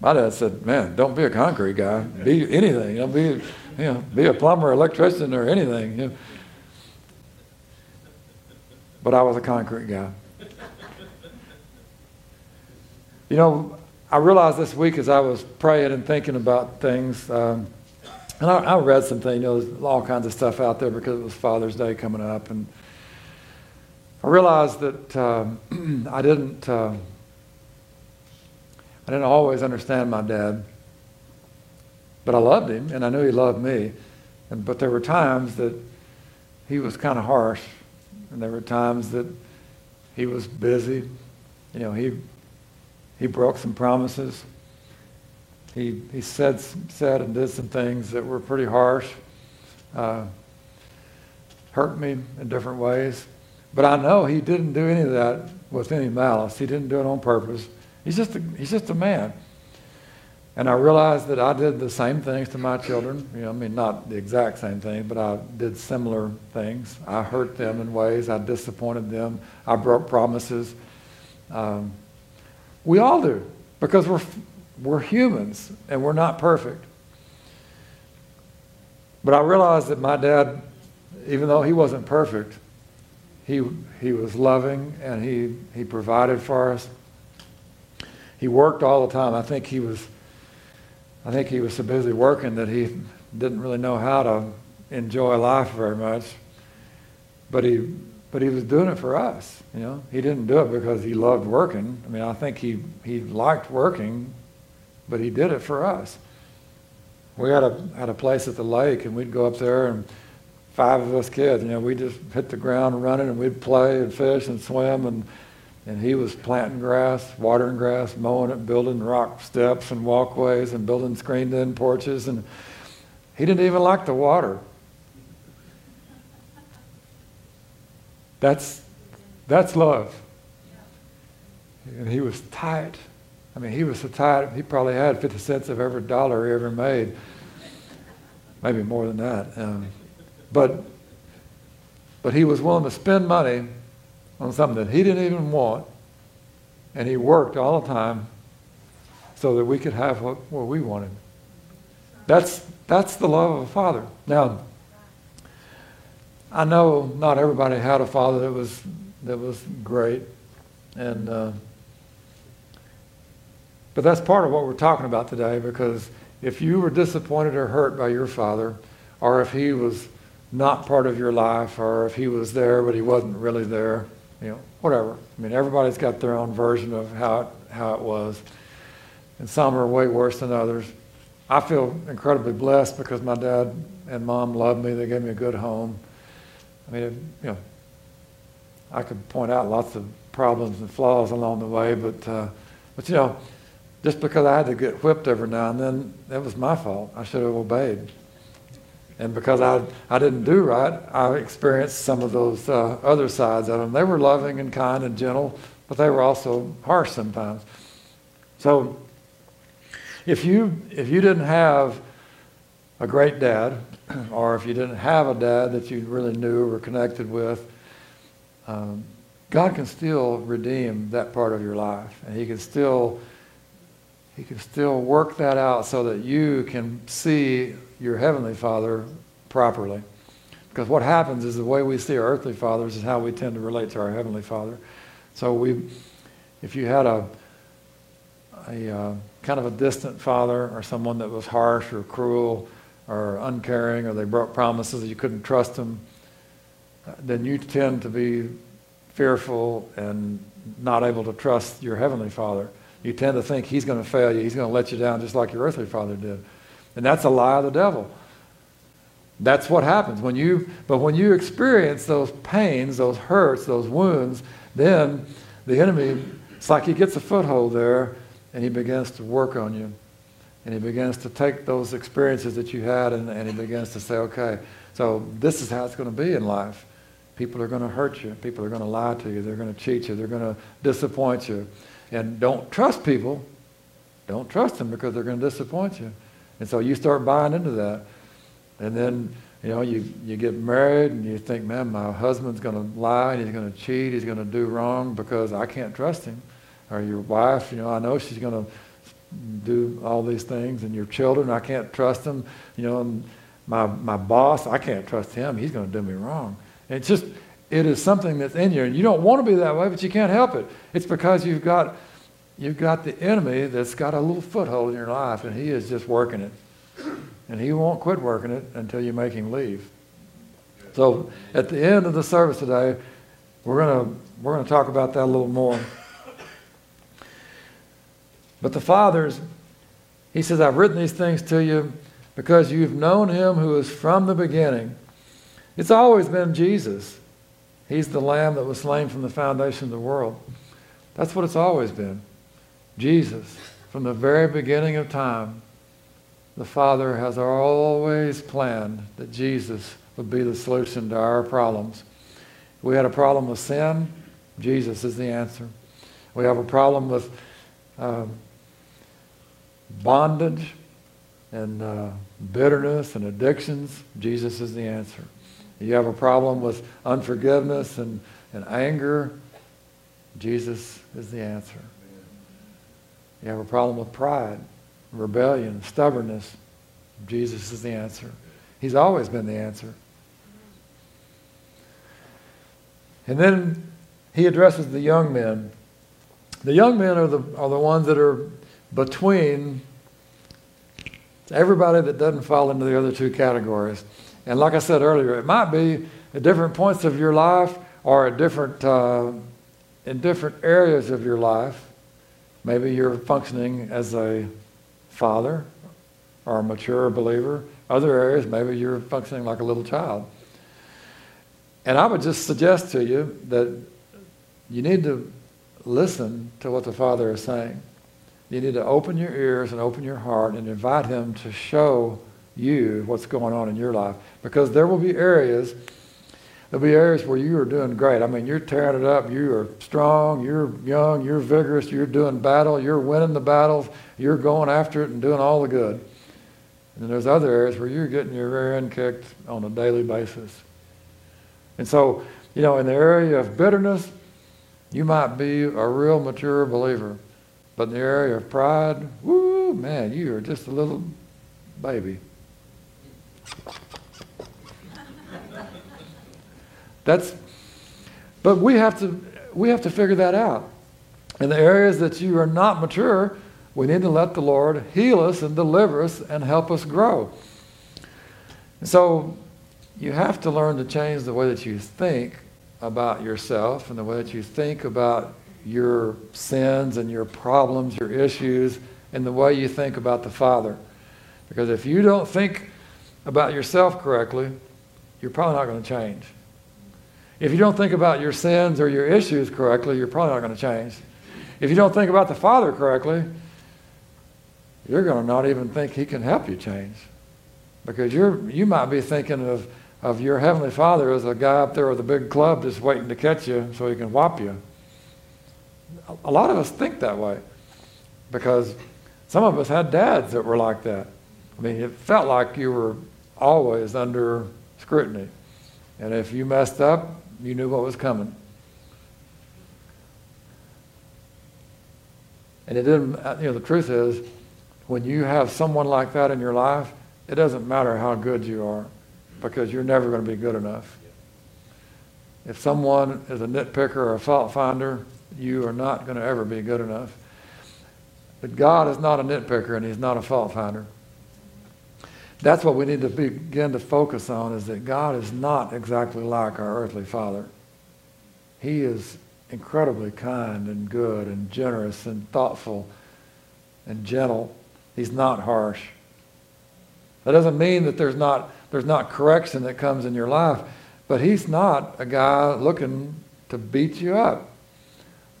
My dad said, man, don't be a concrete guy. Be anything. You know, be, you know, be a plumber, electrician, or anything. You know. But I was a concrete guy. You know, I realized this week as I was praying and thinking about things, um, and I, I, read some things, you know, there's all kinds of stuff out there because it was Father's Day coming up. And I realized that um, I didn't, uh, I didn't always understand my dad, but I loved him and I knew he loved me. And, but there were times that he was kind of harsh, and there were times that he was busy. You know, he, he broke some promises he, he said, said and did some things that were pretty harsh, uh, hurt me in different ways. But I know he didn't do any of that with any malice. He didn't do it on purpose. He's just a, he's just a man. And I realized that I did the same things to my children. You know, I mean, not the exact same thing, but I did similar things. I hurt them in ways. I disappointed them. I broke promises. Um, we all do because we're, we're humans and we're not perfect. But I realized that my dad, even though he wasn't perfect, he, he was loving and he, he provided for us. He worked all the time. I think he was I think he was so busy working that he didn't really know how to enjoy life very much. But he but he was doing it for us, you know. He didn't do it because he loved working. I mean, I think he, he liked working, but he did it for us. We had a had a place at the lake and we'd go up there and five of us kids, you know, we just hit the ground running and we'd play and fish and swim and and he was planting grass, watering grass, mowing it, building rock steps and walkways and building screened in porches and he didn't even like the water. That's that's love. And he was tight. I mean, he was so tight, he probably had 50 cents of every dollar he ever made. Maybe more than that. Um, but, but he was willing to spend money on something that he didn't even want, and he worked all the time so that we could have what, what we wanted. That's, that's the love of a father. Now, I know not everybody had a father that was, that was great, and, uh, but that's part of what we're talking about today because if you were disappointed or hurt by your father, or if he was not part of your life, or if he was there but he wasn't really there, you know, whatever. I mean, everybody's got their own version of how it, how it was, and some are way worse than others. I feel incredibly blessed because my dad and mom loved me. They gave me a good home. I mean, it, you know, I could point out lots of problems and flaws along the way, but uh, but you know, just because I had to get whipped every now and then, that was my fault. I should have obeyed. And because I, I didn't do right, I experienced some of those uh, other sides of them. They were loving and kind and gentle, but they were also harsh sometimes. So if you, if you didn't have a great dad, or if you didn't have a dad that you really knew or connected with, um, God can still redeem that part of your life. And He can still He can still work that out so that you can see your heavenly Father properly. Because what happens is the way we see our earthly fathers is how we tend to relate to our heavenly Father. So we, if you had a, a uh, kind of a distant father or someone that was harsh or cruel or uncaring or they broke promises that you couldn't trust them, then you tend to be fearful and not able to trust your heavenly Father. You tend to think he's going to fail you. He's going to let you down just like your earthly father did. And that's a lie of the devil. That's what happens when you but when you experience those pains, those hurts, those wounds, then the enemy it's like he gets a foothold there and he begins to work on you. And he begins to take those experiences that you had and, and he begins to say, okay, so this is how it's going to be in life. People are going to hurt you. People are going to lie to you. They're going to cheat you. They're going to disappoint you. And don't trust people. Don't trust them because they're going to disappoint you. And so you start buying into that. And then, you know, you, you get married and you think, man, my husband's going to lie, and he's going to cheat, he's going to do wrong because I can't trust him. Or your wife, you know, I know she's going to do all these things. And your children, I can't trust them. You know, and my, my boss, I can't trust him. He's going to do me wrong. And it's just, it is something that's in you. And you don't want to be that way, but you can't help it. It's because you've got you've got the enemy that's got a little foothold in your life, and he is just working it. And he won't quit working it until you make him leave. So at the end of the service today, we're going we're gonna talk about that a little more. But the fathers, he says, I've written these things to you because you've known him who is from the beginning. It's always been Jesus. He's the lamb that was slain from the foundation of the world. That's what it's always been. Jesus, from the very beginning of time, the Father has always planned that Jesus would be the solution to our problems. we had a problem with sin, Jesus is the answer. We have a problem with um, bondage and uh, bitterness and addictions, Jesus is the answer. You have a problem with unforgiveness and, and anger, Jesus is the answer. You have a problem with pride, rebellion, stubbornness, Jesus is the answer. He's always been the answer. And then he addresses the young men. The young men are the, are the ones that are between everybody that doesn't fall into the other two categories. And like I said earlier, it might be at different points of your life or at different, uh, in different areas of your life. Maybe you're functioning as a father or a mature believer. Other areas, maybe you're functioning like a little child. And I would just suggest to you that you need to listen to what the Father is saying. You need to open your ears and open your heart and invite Him to show you what's going on in your life. Because there will be areas, there'll be areas where you are doing great. I mean, you're tearing it up. You are strong. You're young. You're vigorous. You're doing battle. You're winning the battles. You're going after it and doing all the good. And then there's other areas where you're getting your rear end kicked on a daily basis. And so, you know, in the area of bitterness, you might be a real mature believer. But in the area of pride, woo, man, you are just a little baby. That's, but we have to, we have to figure that out. In the areas that you are not mature, we need to let the Lord heal us and deliver us and help us grow. So you have to learn to change the way that you think about yourself and the way that you think about your sins and your problems, your issues, and the way you think about the Father. Because if you don't think about yourself correctly, you're probably not going to change. If you don't think about your sins or your issues correctly, you're probably not going to change. If you don't think about the Father correctly, you're going to not even think He can help you change. Because you're, you might be thinking of, of your Heavenly Father as a guy up there with a big club just waiting to catch you so He can whop you. A lot of us think that way because some of us had dads that were like that. I mean, it felt like you were always under scrutiny. And if you messed up, you knew what was coming. And it didn't, uh, you know, the truth is, when you have someone like that in your life, it doesn't matter how good you are because you're never going to be good enough. If someone is a nitpicker or a fault finder, you are not going to ever be good enough. But God is not a nitpicker and He's not a fault finder. That's what we need to begin to focus on is that God is not exactly like our earthly father. He is incredibly kind and good and generous and thoughtful and gentle. He's not harsh. That doesn't mean that there's not, there's not correction that comes in your life, but he's not a guy looking to beat you up.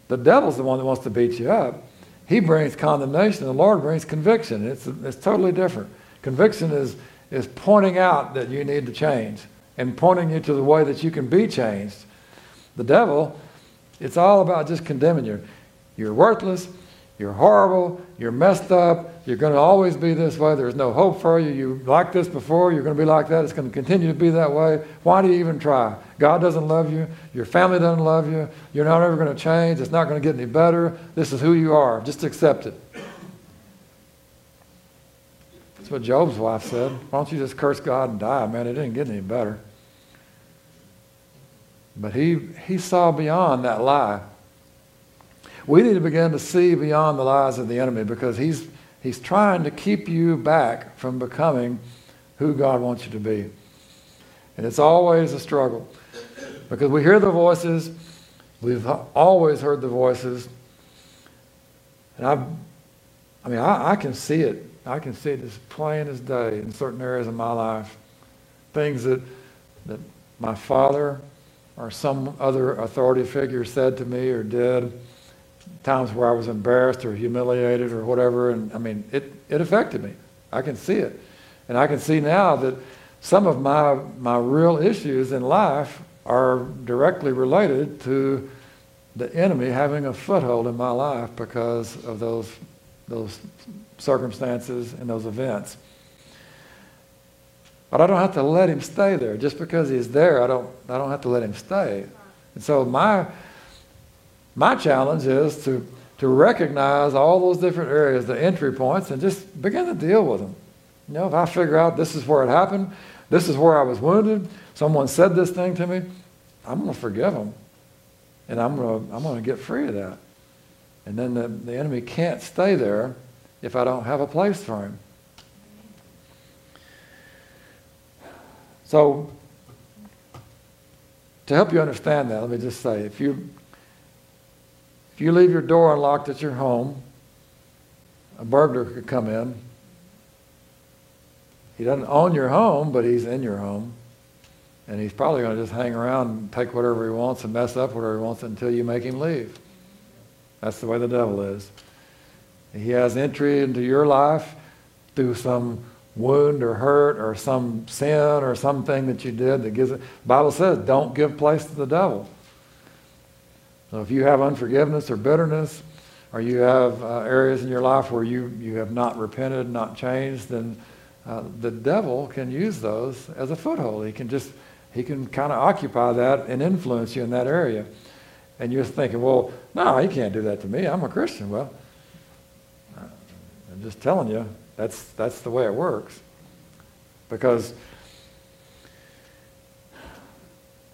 The devil's the one that wants to beat you up. He brings condemnation. The Lord brings conviction. It's, it's totally different. Conviction is, is pointing out that you need to change and pointing you to the way that you can be changed. The devil, it's all about just condemning you. You're worthless. You're horrible. You're messed up. You're going to always be this way. There's no hope for you. You like this before. You're going to be like that. It's going to continue to be that way. Why do you even try? God doesn't love you. Your family doesn't love you. You're not ever going to change. It's not going to get any better. This is who you are. Just accept it. That's what Job's wife said. Why don't you just curse God and die? Man, it didn't get any better. But he, he saw beyond that lie. We need to begin to see beyond the lies of the enemy because he's, he's trying to keep you back from becoming who God wants you to be. And it's always a struggle because we hear the voices, we've always heard the voices. And I, I mean, I, I can see it. I can see it as plain as day in certain areas of my life. Things that, that my father or some other authority figure said to me or did times where I was embarrassed or humiliated or whatever. And I mean, it, it affected me. I can see it. And I can see now that some of my, my real issues in life are directly related to the enemy having a foothold in my life because of those, those circumstances and those events. But I don't have to let him stay there. Just because he's there, I don't, I don't have to let him stay. And so my, my challenge is to, to recognize all those different areas, the entry points, and just begin to deal with them. You know, if I figure out this is where it happened, this is where I was wounded, someone said this thing to me, I'm going to forgive them. And I'm going to, I'm going to get free of that. And then the, the enemy can't stay there if I don't have a place for him. So, to help you understand that, let me just say if you, if you leave your door unlocked at your home, a burglar could come in. He doesn't own your home, but he's in your home. And he's probably going to just hang around and take whatever he wants and mess up whatever he wants until you make him leave. That's the way the devil is. He has entry into your life through some wound or hurt or some sin or something that you did that gives it. The Bible says, don't give place to the devil. So if you have unforgiveness or bitterness, or you have uh, areas in your life where you, you have not repented, not changed, then uh, the devil can use those as a foothold. He can just, he can kind of occupy that and influence you in that area. And you're thinking, well, no, he can't do that to me. I'm a Christian. Well, just telling you, that's, that's the way it works. Because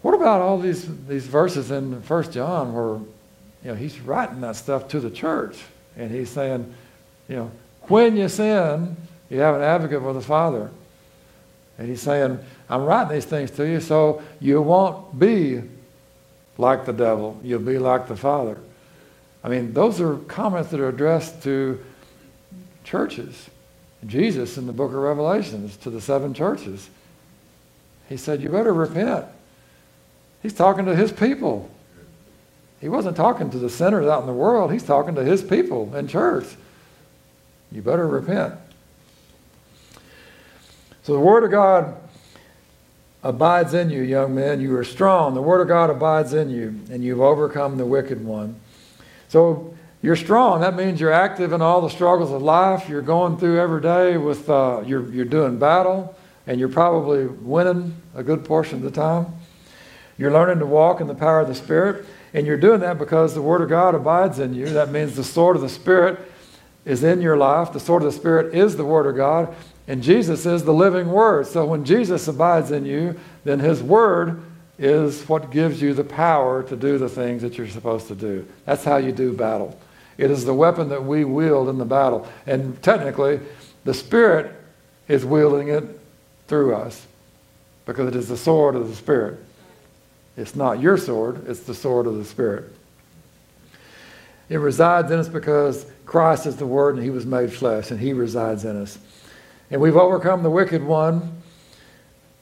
what about all these, these verses in 1 John where you know, he's writing that stuff to the church and he's saying, you know, when you sin, you have an advocate with the Father. And he's saying, I'm writing these things to you so you won't be like the devil. You'll be like the Father. I mean, those are comments that are addressed to churches. Jesus in the book of Revelations to the seven churches. He said, You better repent. He's talking to his people. He wasn't talking to the sinners out in the world, he's talking to his people in church. You better repent. So the Word of God abides in you, young men. You are strong. The Word of God abides in you, and you've overcome the wicked one. So you're strong. That means you're active in all the struggles of life. You're going through every day with, uh, you're, you're doing battle, and you're probably winning a good portion of the time. You're learning to walk in the power of the Spirit, and you're doing that because the Word of God abides in you. That means the sword of the Spirit is in your life. The sword of the Spirit is the Word of God, and Jesus is the living Word. So when Jesus abides in you, then His Word is what gives you the power to do the things that you're supposed to do. That's how you do battle. It is the weapon that we wield in the battle. And technically, the Spirit is wielding it through us because it is the sword of the Spirit. It's not your sword, it's the sword of the Spirit. It resides in us because Christ is the Word and He was made flesh and He resides in us. And we've overcome the wicked one.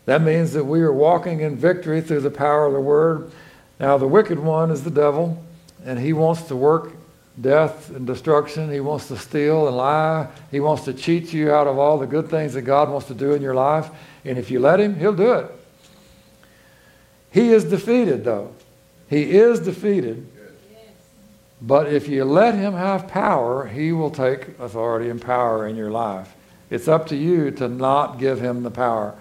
That means that we are walking in victory through the power of the Word. Now, the wicked one is the devil, and he wants to work death and destruction. He wants to steal and lie. He wants to cheat you out of all the good things that God wants to do in your life. And if you let him, he'll do it. He is defeated, though. He is defeated. But if you let him have power, he will take authority and power in your life. It's up to you to not give him the power.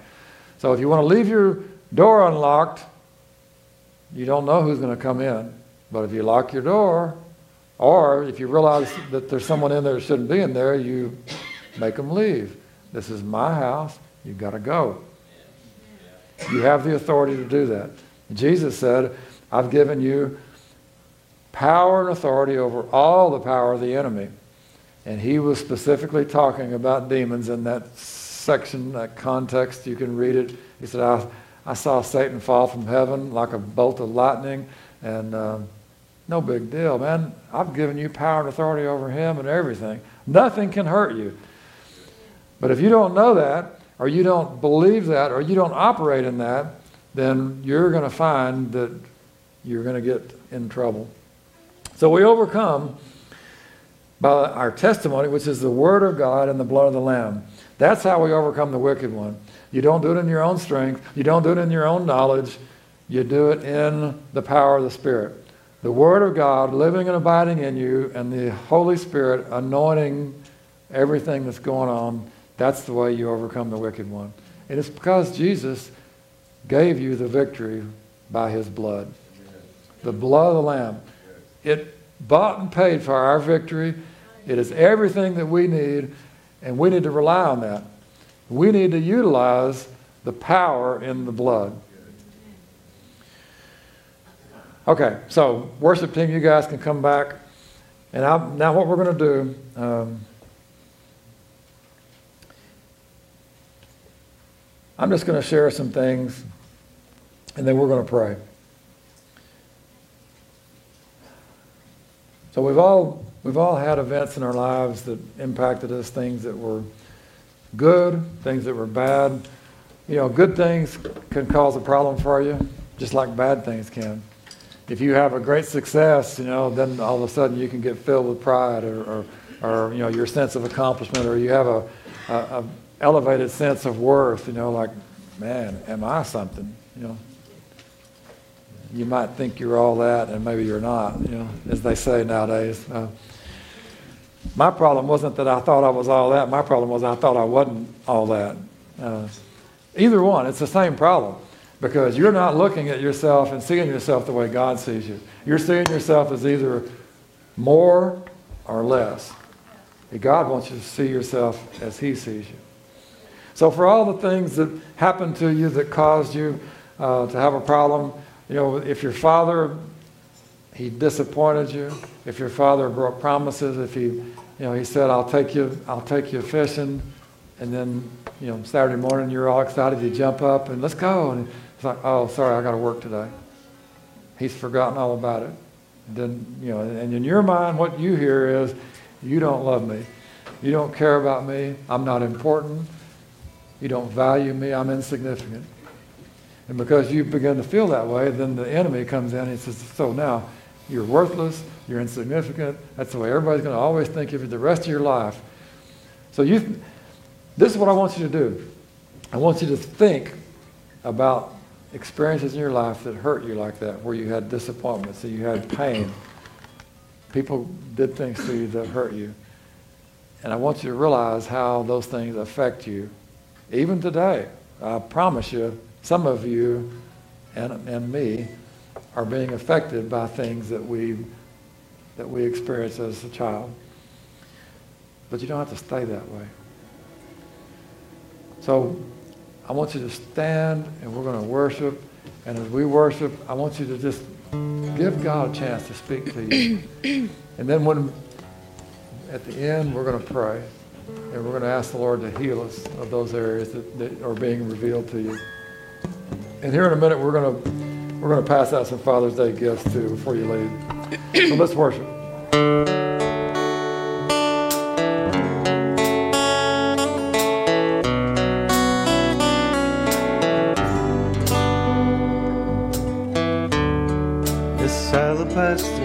So if you want to leave your door unlocked, you don't know who's going to come in. But if you lock your door, or if you realize that there's someone in there that shouldn't be in there, you make them leave. This is my house. You've got to go. You have the authority to do that. Jesus said, I've given you power and authority over all the power of the enemy. And he was specifically talking about demons in that section, that context. You can read it. He said, I, I saw Satan fall from heaven like a bolt of lightning. And. Um, no big deal, man. I've given you power and authority over him and everything. Nothing can hurt you. But if you don't know that, or you don't believe that, or you don't operate in that, then you're going to find that you're going to get in trouble. So we overcome by our testimony, which is the Word of God and the blood of the Lamb. That's how we overcome the wicked one. You don't do it in your own strength, you don't do it in your own knowledge. you do it in the power of the Spirit. The Word of God living and abiding in you, and the Holy Spirit anointing everything that's going on. That's the way you overcome the wicked one. And it's because Jesus gave you the victory by his blood. The blood of the Lamb. It bought and paid for our victory. It is everything that we need, and we need to rely on that. We need to utilize the power in the blood. Okay, so worship team, you guys can come back. And I, now, what we're going to do. Um, I'm just going to share some things, and then we're going to pray. So we've all we've all had events in our lives that impacted us, things that were good, things that were bad. You know, good things can cause a problem for you, just like bad things can. If you have a great success, you know, then all of a sudden you can get filled with pride or, or, or you know, your sense of accomplishment, or you have a, a, a elevated sense of worth, you know, like, man, am I something? You know, you might think you're all that, and maybe you're not, you know, as they say nowadays. Uh, my problem wasn't that I thought I was all that. My problem was I thought I wasn't all that. Uh, either one, it's the same problem because you're not looking at yourself and seeing yourself the way God sees you. You're seeing yourself as either more or less. God wants you to see yourself as He sees you. So, for all the things that happened to you that caused you uh, to have a problem, you know, if your father, he disappointed you, if your father broke promises, if he, you know, he said, I'll take you, I'll take you fishing, and then, you know, Saturday morning you're all excited, you jump up and let's go. And it's like, oh, sorry, I got to work today. He's forgotten all about it. Then, you know, and in your mind, what you hear is, you don't love me. You don't care about me. I'm not important. You don't value me. I'm insignificant. And because you begin to feel that way, then the enemy comes in and says, So now you're worthless, you're insignificant. That's the way everybody's going to always think of you the rest of your life. So you, this is what I want you to do. I want you to think about experiences in your life that hurt you like that, where you had disappointments, that you had pain. People did things to you that hurt you. And I want you to realize how those things affect you even today, I promise you, some of you and, and me are being affected by things that we, that we experience as a child. But you don't have to stay that way. So I want you to stand and we're going to worship. And as we worship, I want you to just give God a chance to speak to you. and then when at the end, we're going to pray. And we're going to ask the Lord to heal us of those areas that, that are being revealed to you. And here in a minute, we're going to we're going to pass out some Father's Day gifts too before you leave. So let's worship. This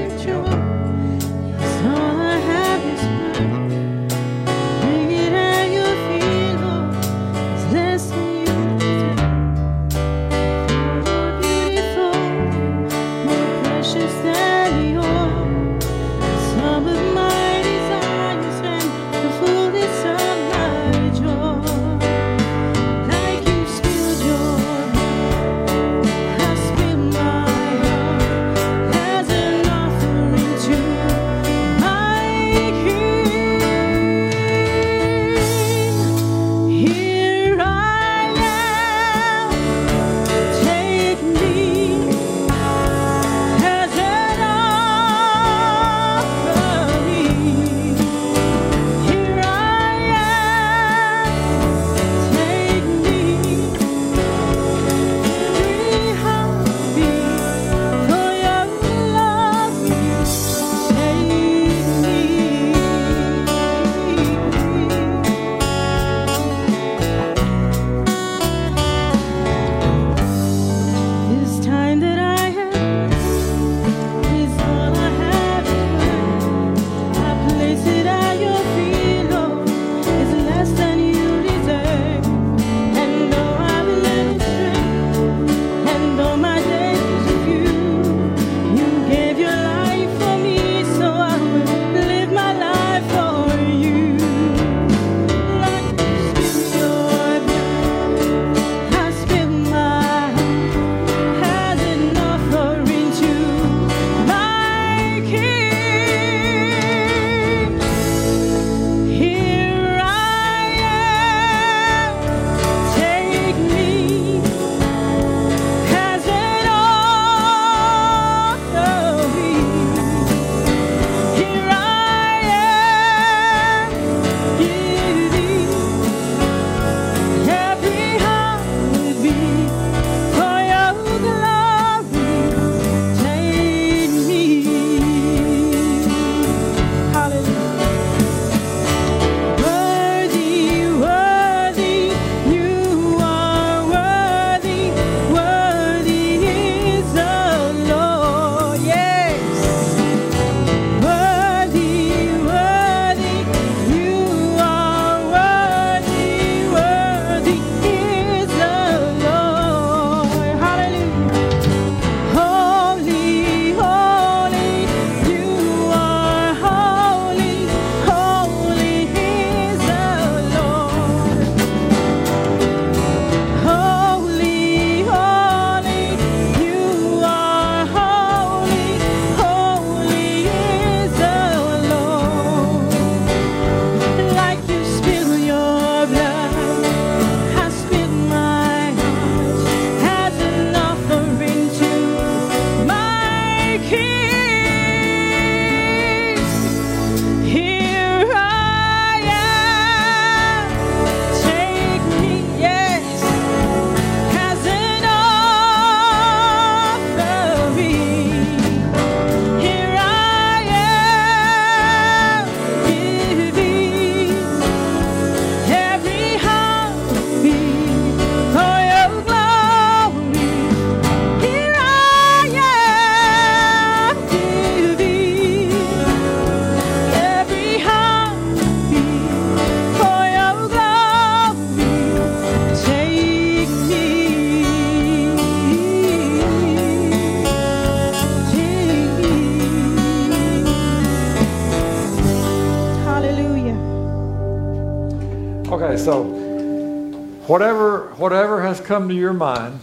come to your mind,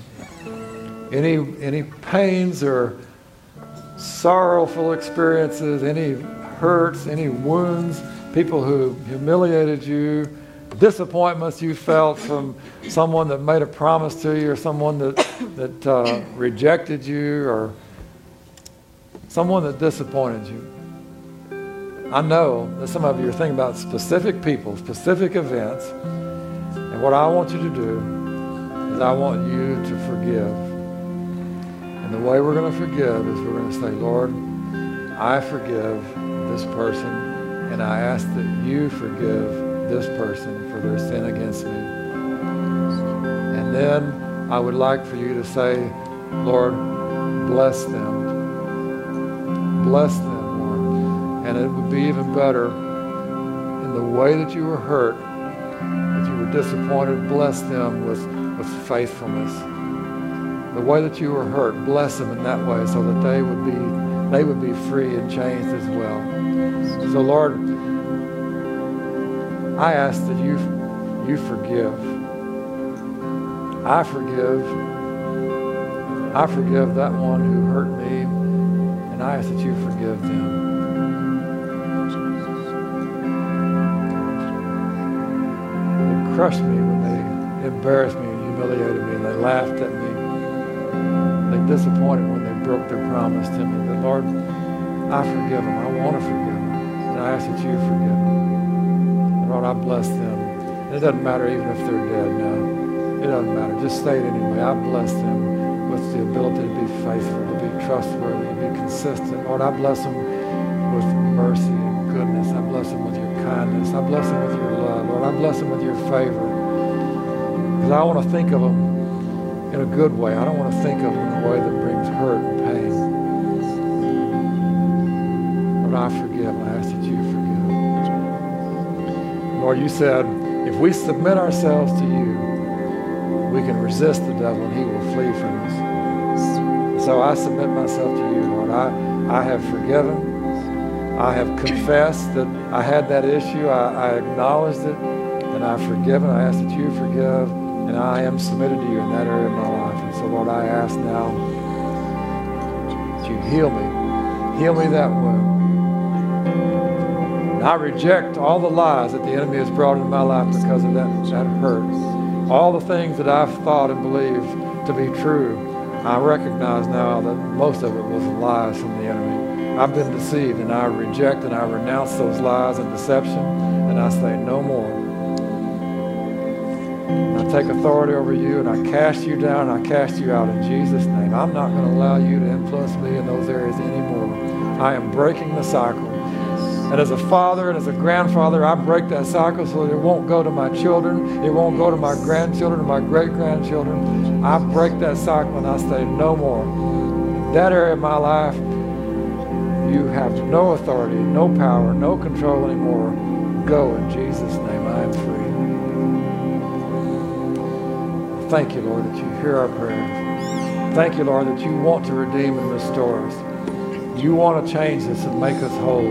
any any pains or sorrowful experiences, any hurts, any wounds, people who humiliated you, disappointments you felt from someone that made a promise to you or someone that, that uh, rejected you or someone that disappointed you. I know that some of you are thinking about specific people, specific events, and what I want you to do I want you to forgive. And the way we're going to forgive is we're going to say, Lord, I forgive this person, and I ask that you forgive this person for their sin against me. And then I would like for you to say, Lord, bless them. Bless them, Lord. And it would be even better in the way that you were hurt, that you were disappointed, bless them with faithfulness. The way that you were hurt, bless them in that way so that they would be they would be free and changed as well. So Lord, I ask that you, you forgive. I forgive. I forgive that one who hurt me, and I ask that you forgive them. They crushed me when they embarrassed me humiliated me, they laughed at me. They disappointed when they broke their promise to me. But Lord, I forgive them. I want to forgive them. And I ask that you forgive them. Lord, I bless them. And it doesn't matter even if they're dead now. It doesn't matter. Just say it anyway. I bless them with the ability to be faithful, to be trustworthy, to be consistent. Lord, I bless them with mercy and goodness. I bless them with your kindness. I bless them with your love. Lord, I bless them with your favor. Because I want to think of them in a good way. I don't want to think of them in a way that brings hurt and pain. Lord, I forgive. I ask that you forgive. Lord, you said, if we submit ourselves to you, we can resist the devil and he will flee from us. So I submit myself to you, Lord. I, I have forgiven. I have confessed that I had that issue. I, I acknowledged it and I've forgiven. I ask that you forgive and I am submitted to you in that area of my life. And so, Lord, I ask now that you heal me. Heal me that wound. And I reject all the lies that the enemy has brought into my life because of that, that hurt. All the things that I've thought and believed to be true, I recognize now that most of it was lies from the enemy. I've been deceived and I reject and I renounce those lies and deception and I say no more. I take authority over you and I cast you down and I cast you out in Jesus' name. I'm not going to allow you to influence me in those areas anymore. I am breaking the cycle. And as a father and as a grandfather, I break that cycle so that it won't go to my children, it won't go to my grandchildren, or my great grandchildren. I break that cycle and I say, no more. That area of my life, you have no authority, no power, no control anymore. Go in Jesus' name, I am free. Thank you, Lord, that you hear our prayers. Thank you, Lord, that you want to redeem and restore us. You want to change us and make us whole.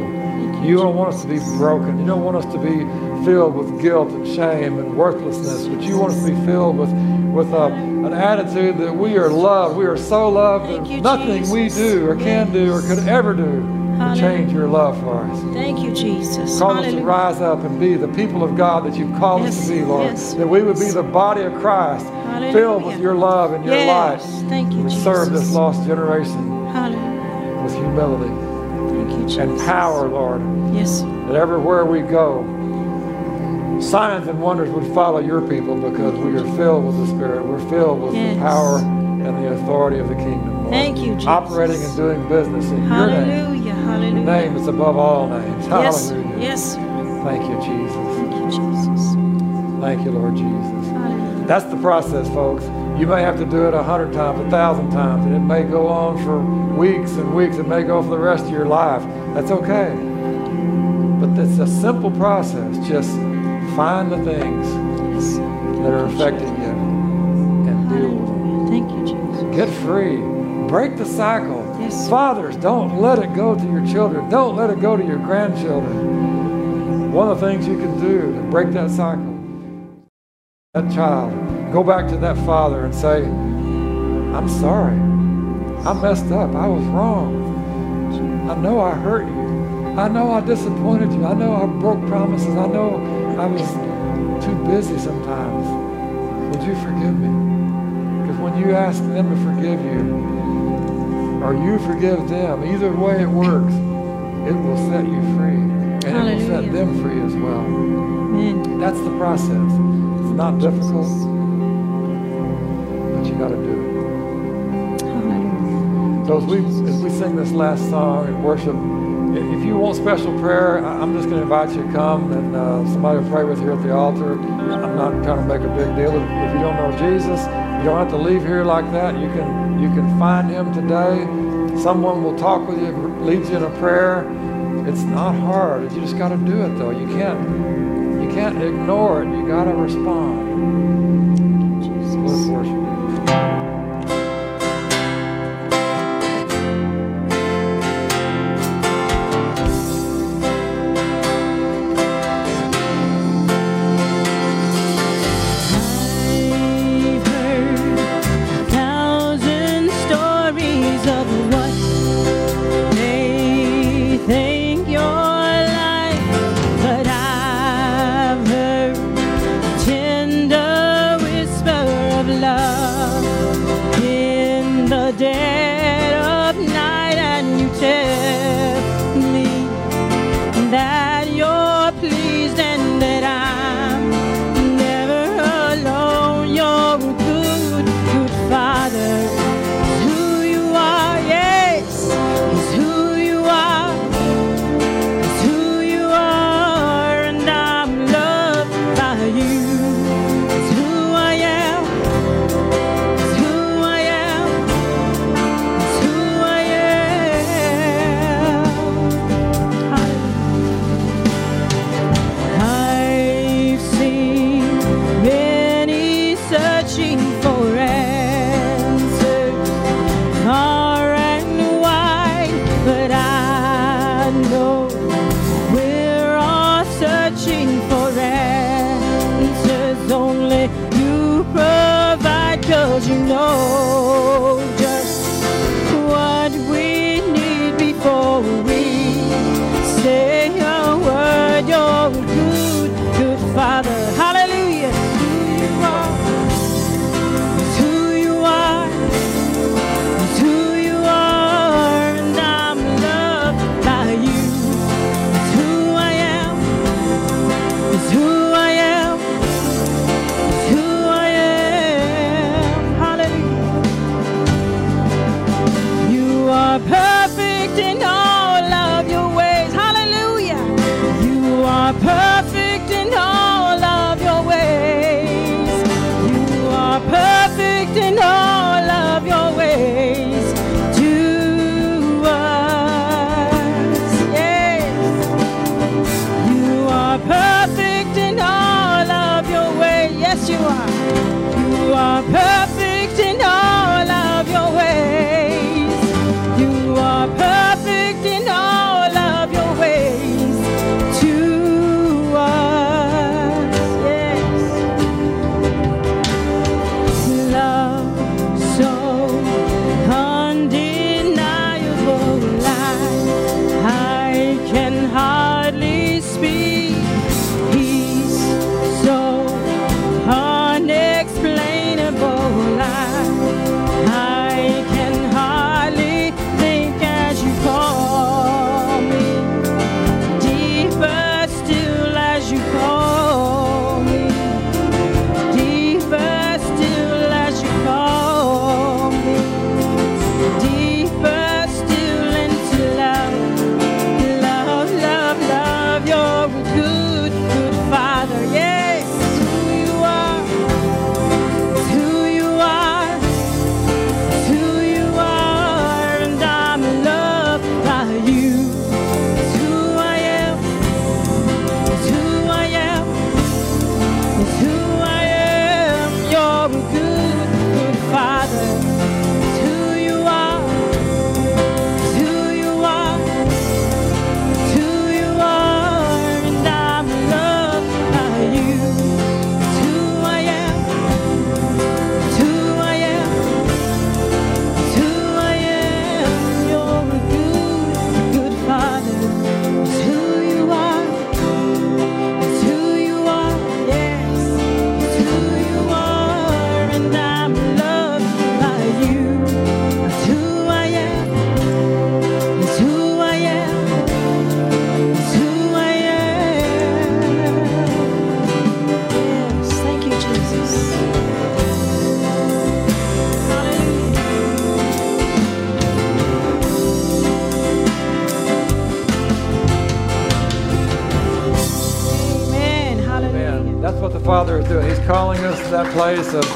You don't want us to be broken. You don't want us to be filled with guilt and shame and worthlessness, but you want us to be filled with, with a, an attitude that we are loved. We are so loved that you, nothing we do or can do or could ever do can change your love for us. Thank you, Jesus. Call us to rise up and be the people of God that you've called us to be, Lord. yes, that we would be the body of Christ, Hallelujah. filled with your love and your Yes, light. thank you, we serve this lost generation Hallelujah. with humility you, Jesus. and power, Lord. Yes. that everywhere we go, signs and wonders would follow your people because we are filled with the Spirit. We're filled with Yes. the power and the authority of the kingdom. Lord. Thank you, Jesus. Operating and doing business in your name. Hallelujah. Hallelujah. Your name is above all names. Yes. Hallelujah. Yes. Thank you, Jesus. Thank you, Jesus. Thank you, Lord Jesus. Hallelujah. That's the process, folks. You may have to do it a hundred times, a thousand times, and it may go on for weeks and weeks. It may go for the rest of your life. That's okay. But it's a simple process. Just find the things that are affecting you and deal with them. Thank you, Jesus. Get free. Break the cycle. Yes. Fathers, don't let it go to your children. Don't let it go to your grandchildren. One of the things you can do to break that cycle that child. Go back to that father and say, I'm sorry. I messed up. I was wrong. I know I hurt you. I know I disappointed you. I know I broke promises. I know I was too busy sometimes. Would you forgive me? Because when you ask them to forgive you, or you forgive them, either way it works, it will set you free. And it will set them free as well. Amen. That's the process. Not difficult, but you got to do it. So as we as we sing this last song and worship, if you want special prayer, I'm just going to invite you to come and uh, somebody will pray with you at the altar. I'm not trying to make a big deal. If, you don't know Jesus, you don't have to leave here like that. You can you can find Him today. Someone will talk with you, lead you in a prayer. It's not hard. You just got to do it though. You can't can't ignore it. You got to respond.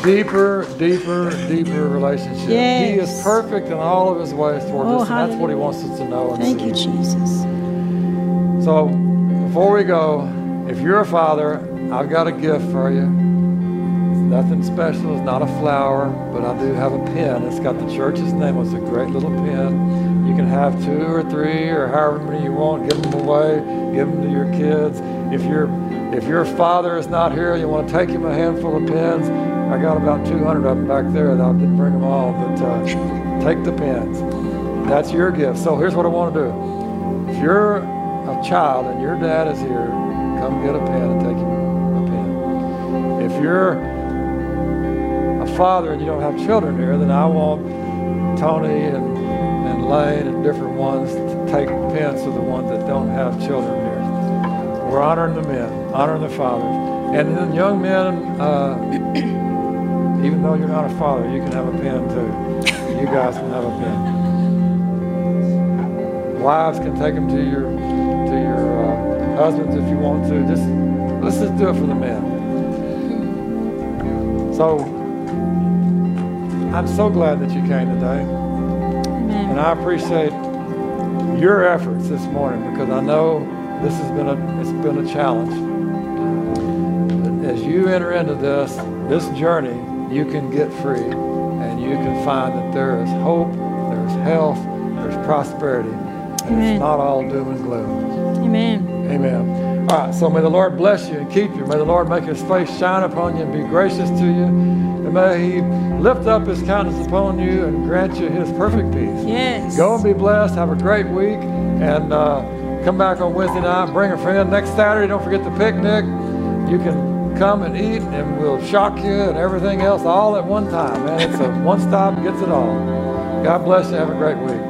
Deeper, deeper, deeper relationship. He is perfect in all of his ways towards Oh, us, and that's what he wants us to know and Thank see. you, Jesus. So, before we go, if you're a father, I've got a gift for you. It's nothing special. It's not a flower, but I do have a pen. It's got the church's name. It's a great little pen. You can have two or three or however many you want. Give them away. Give them to your kids. If your if your father is not here, you want to take him a handful of pens. I got about 200 of them back there. and I didn't bring them all, but uh, take the pens. That's your gift. So here's what I want to do. If you're a child and your dad is here, come get a pen and take him a pen. If you're a father and you don't have children here, then I want Tony and, and Lane and different ones to take pens to the ones that don't have children here. We're honoring the men, honoring the fathers. And then young men, uh, though you're not a father, you can have a pen too. You guys can have a pen. Wives can take them to your to your uh, husbands if you want to. Just let's just do it for the men. So I'm so glad that you came today, and I appreciate your efforts this morning because I know this has been a it's been a challenge. But as you enter into this this journey, you can get free, and you can find that there is hope, there's health, there's prosperity, and it's not all doom and gloom. Amen. Amen. All right, so may the Lord bless you and keep you. May the Lord make his face shine upon you and be gracious to you. And may he lift up his countenance upon you and grant you his perfect peace. Yes. Go and be blessed. Have a great week. And uh, come back on Wednesday night. Bring a friend. Next Saturday, don't forget the picnic. You can come and eat, and we'll shock you and everything else all at one time. Man, it's a one stop, gets it all. God bless you. Have a great week.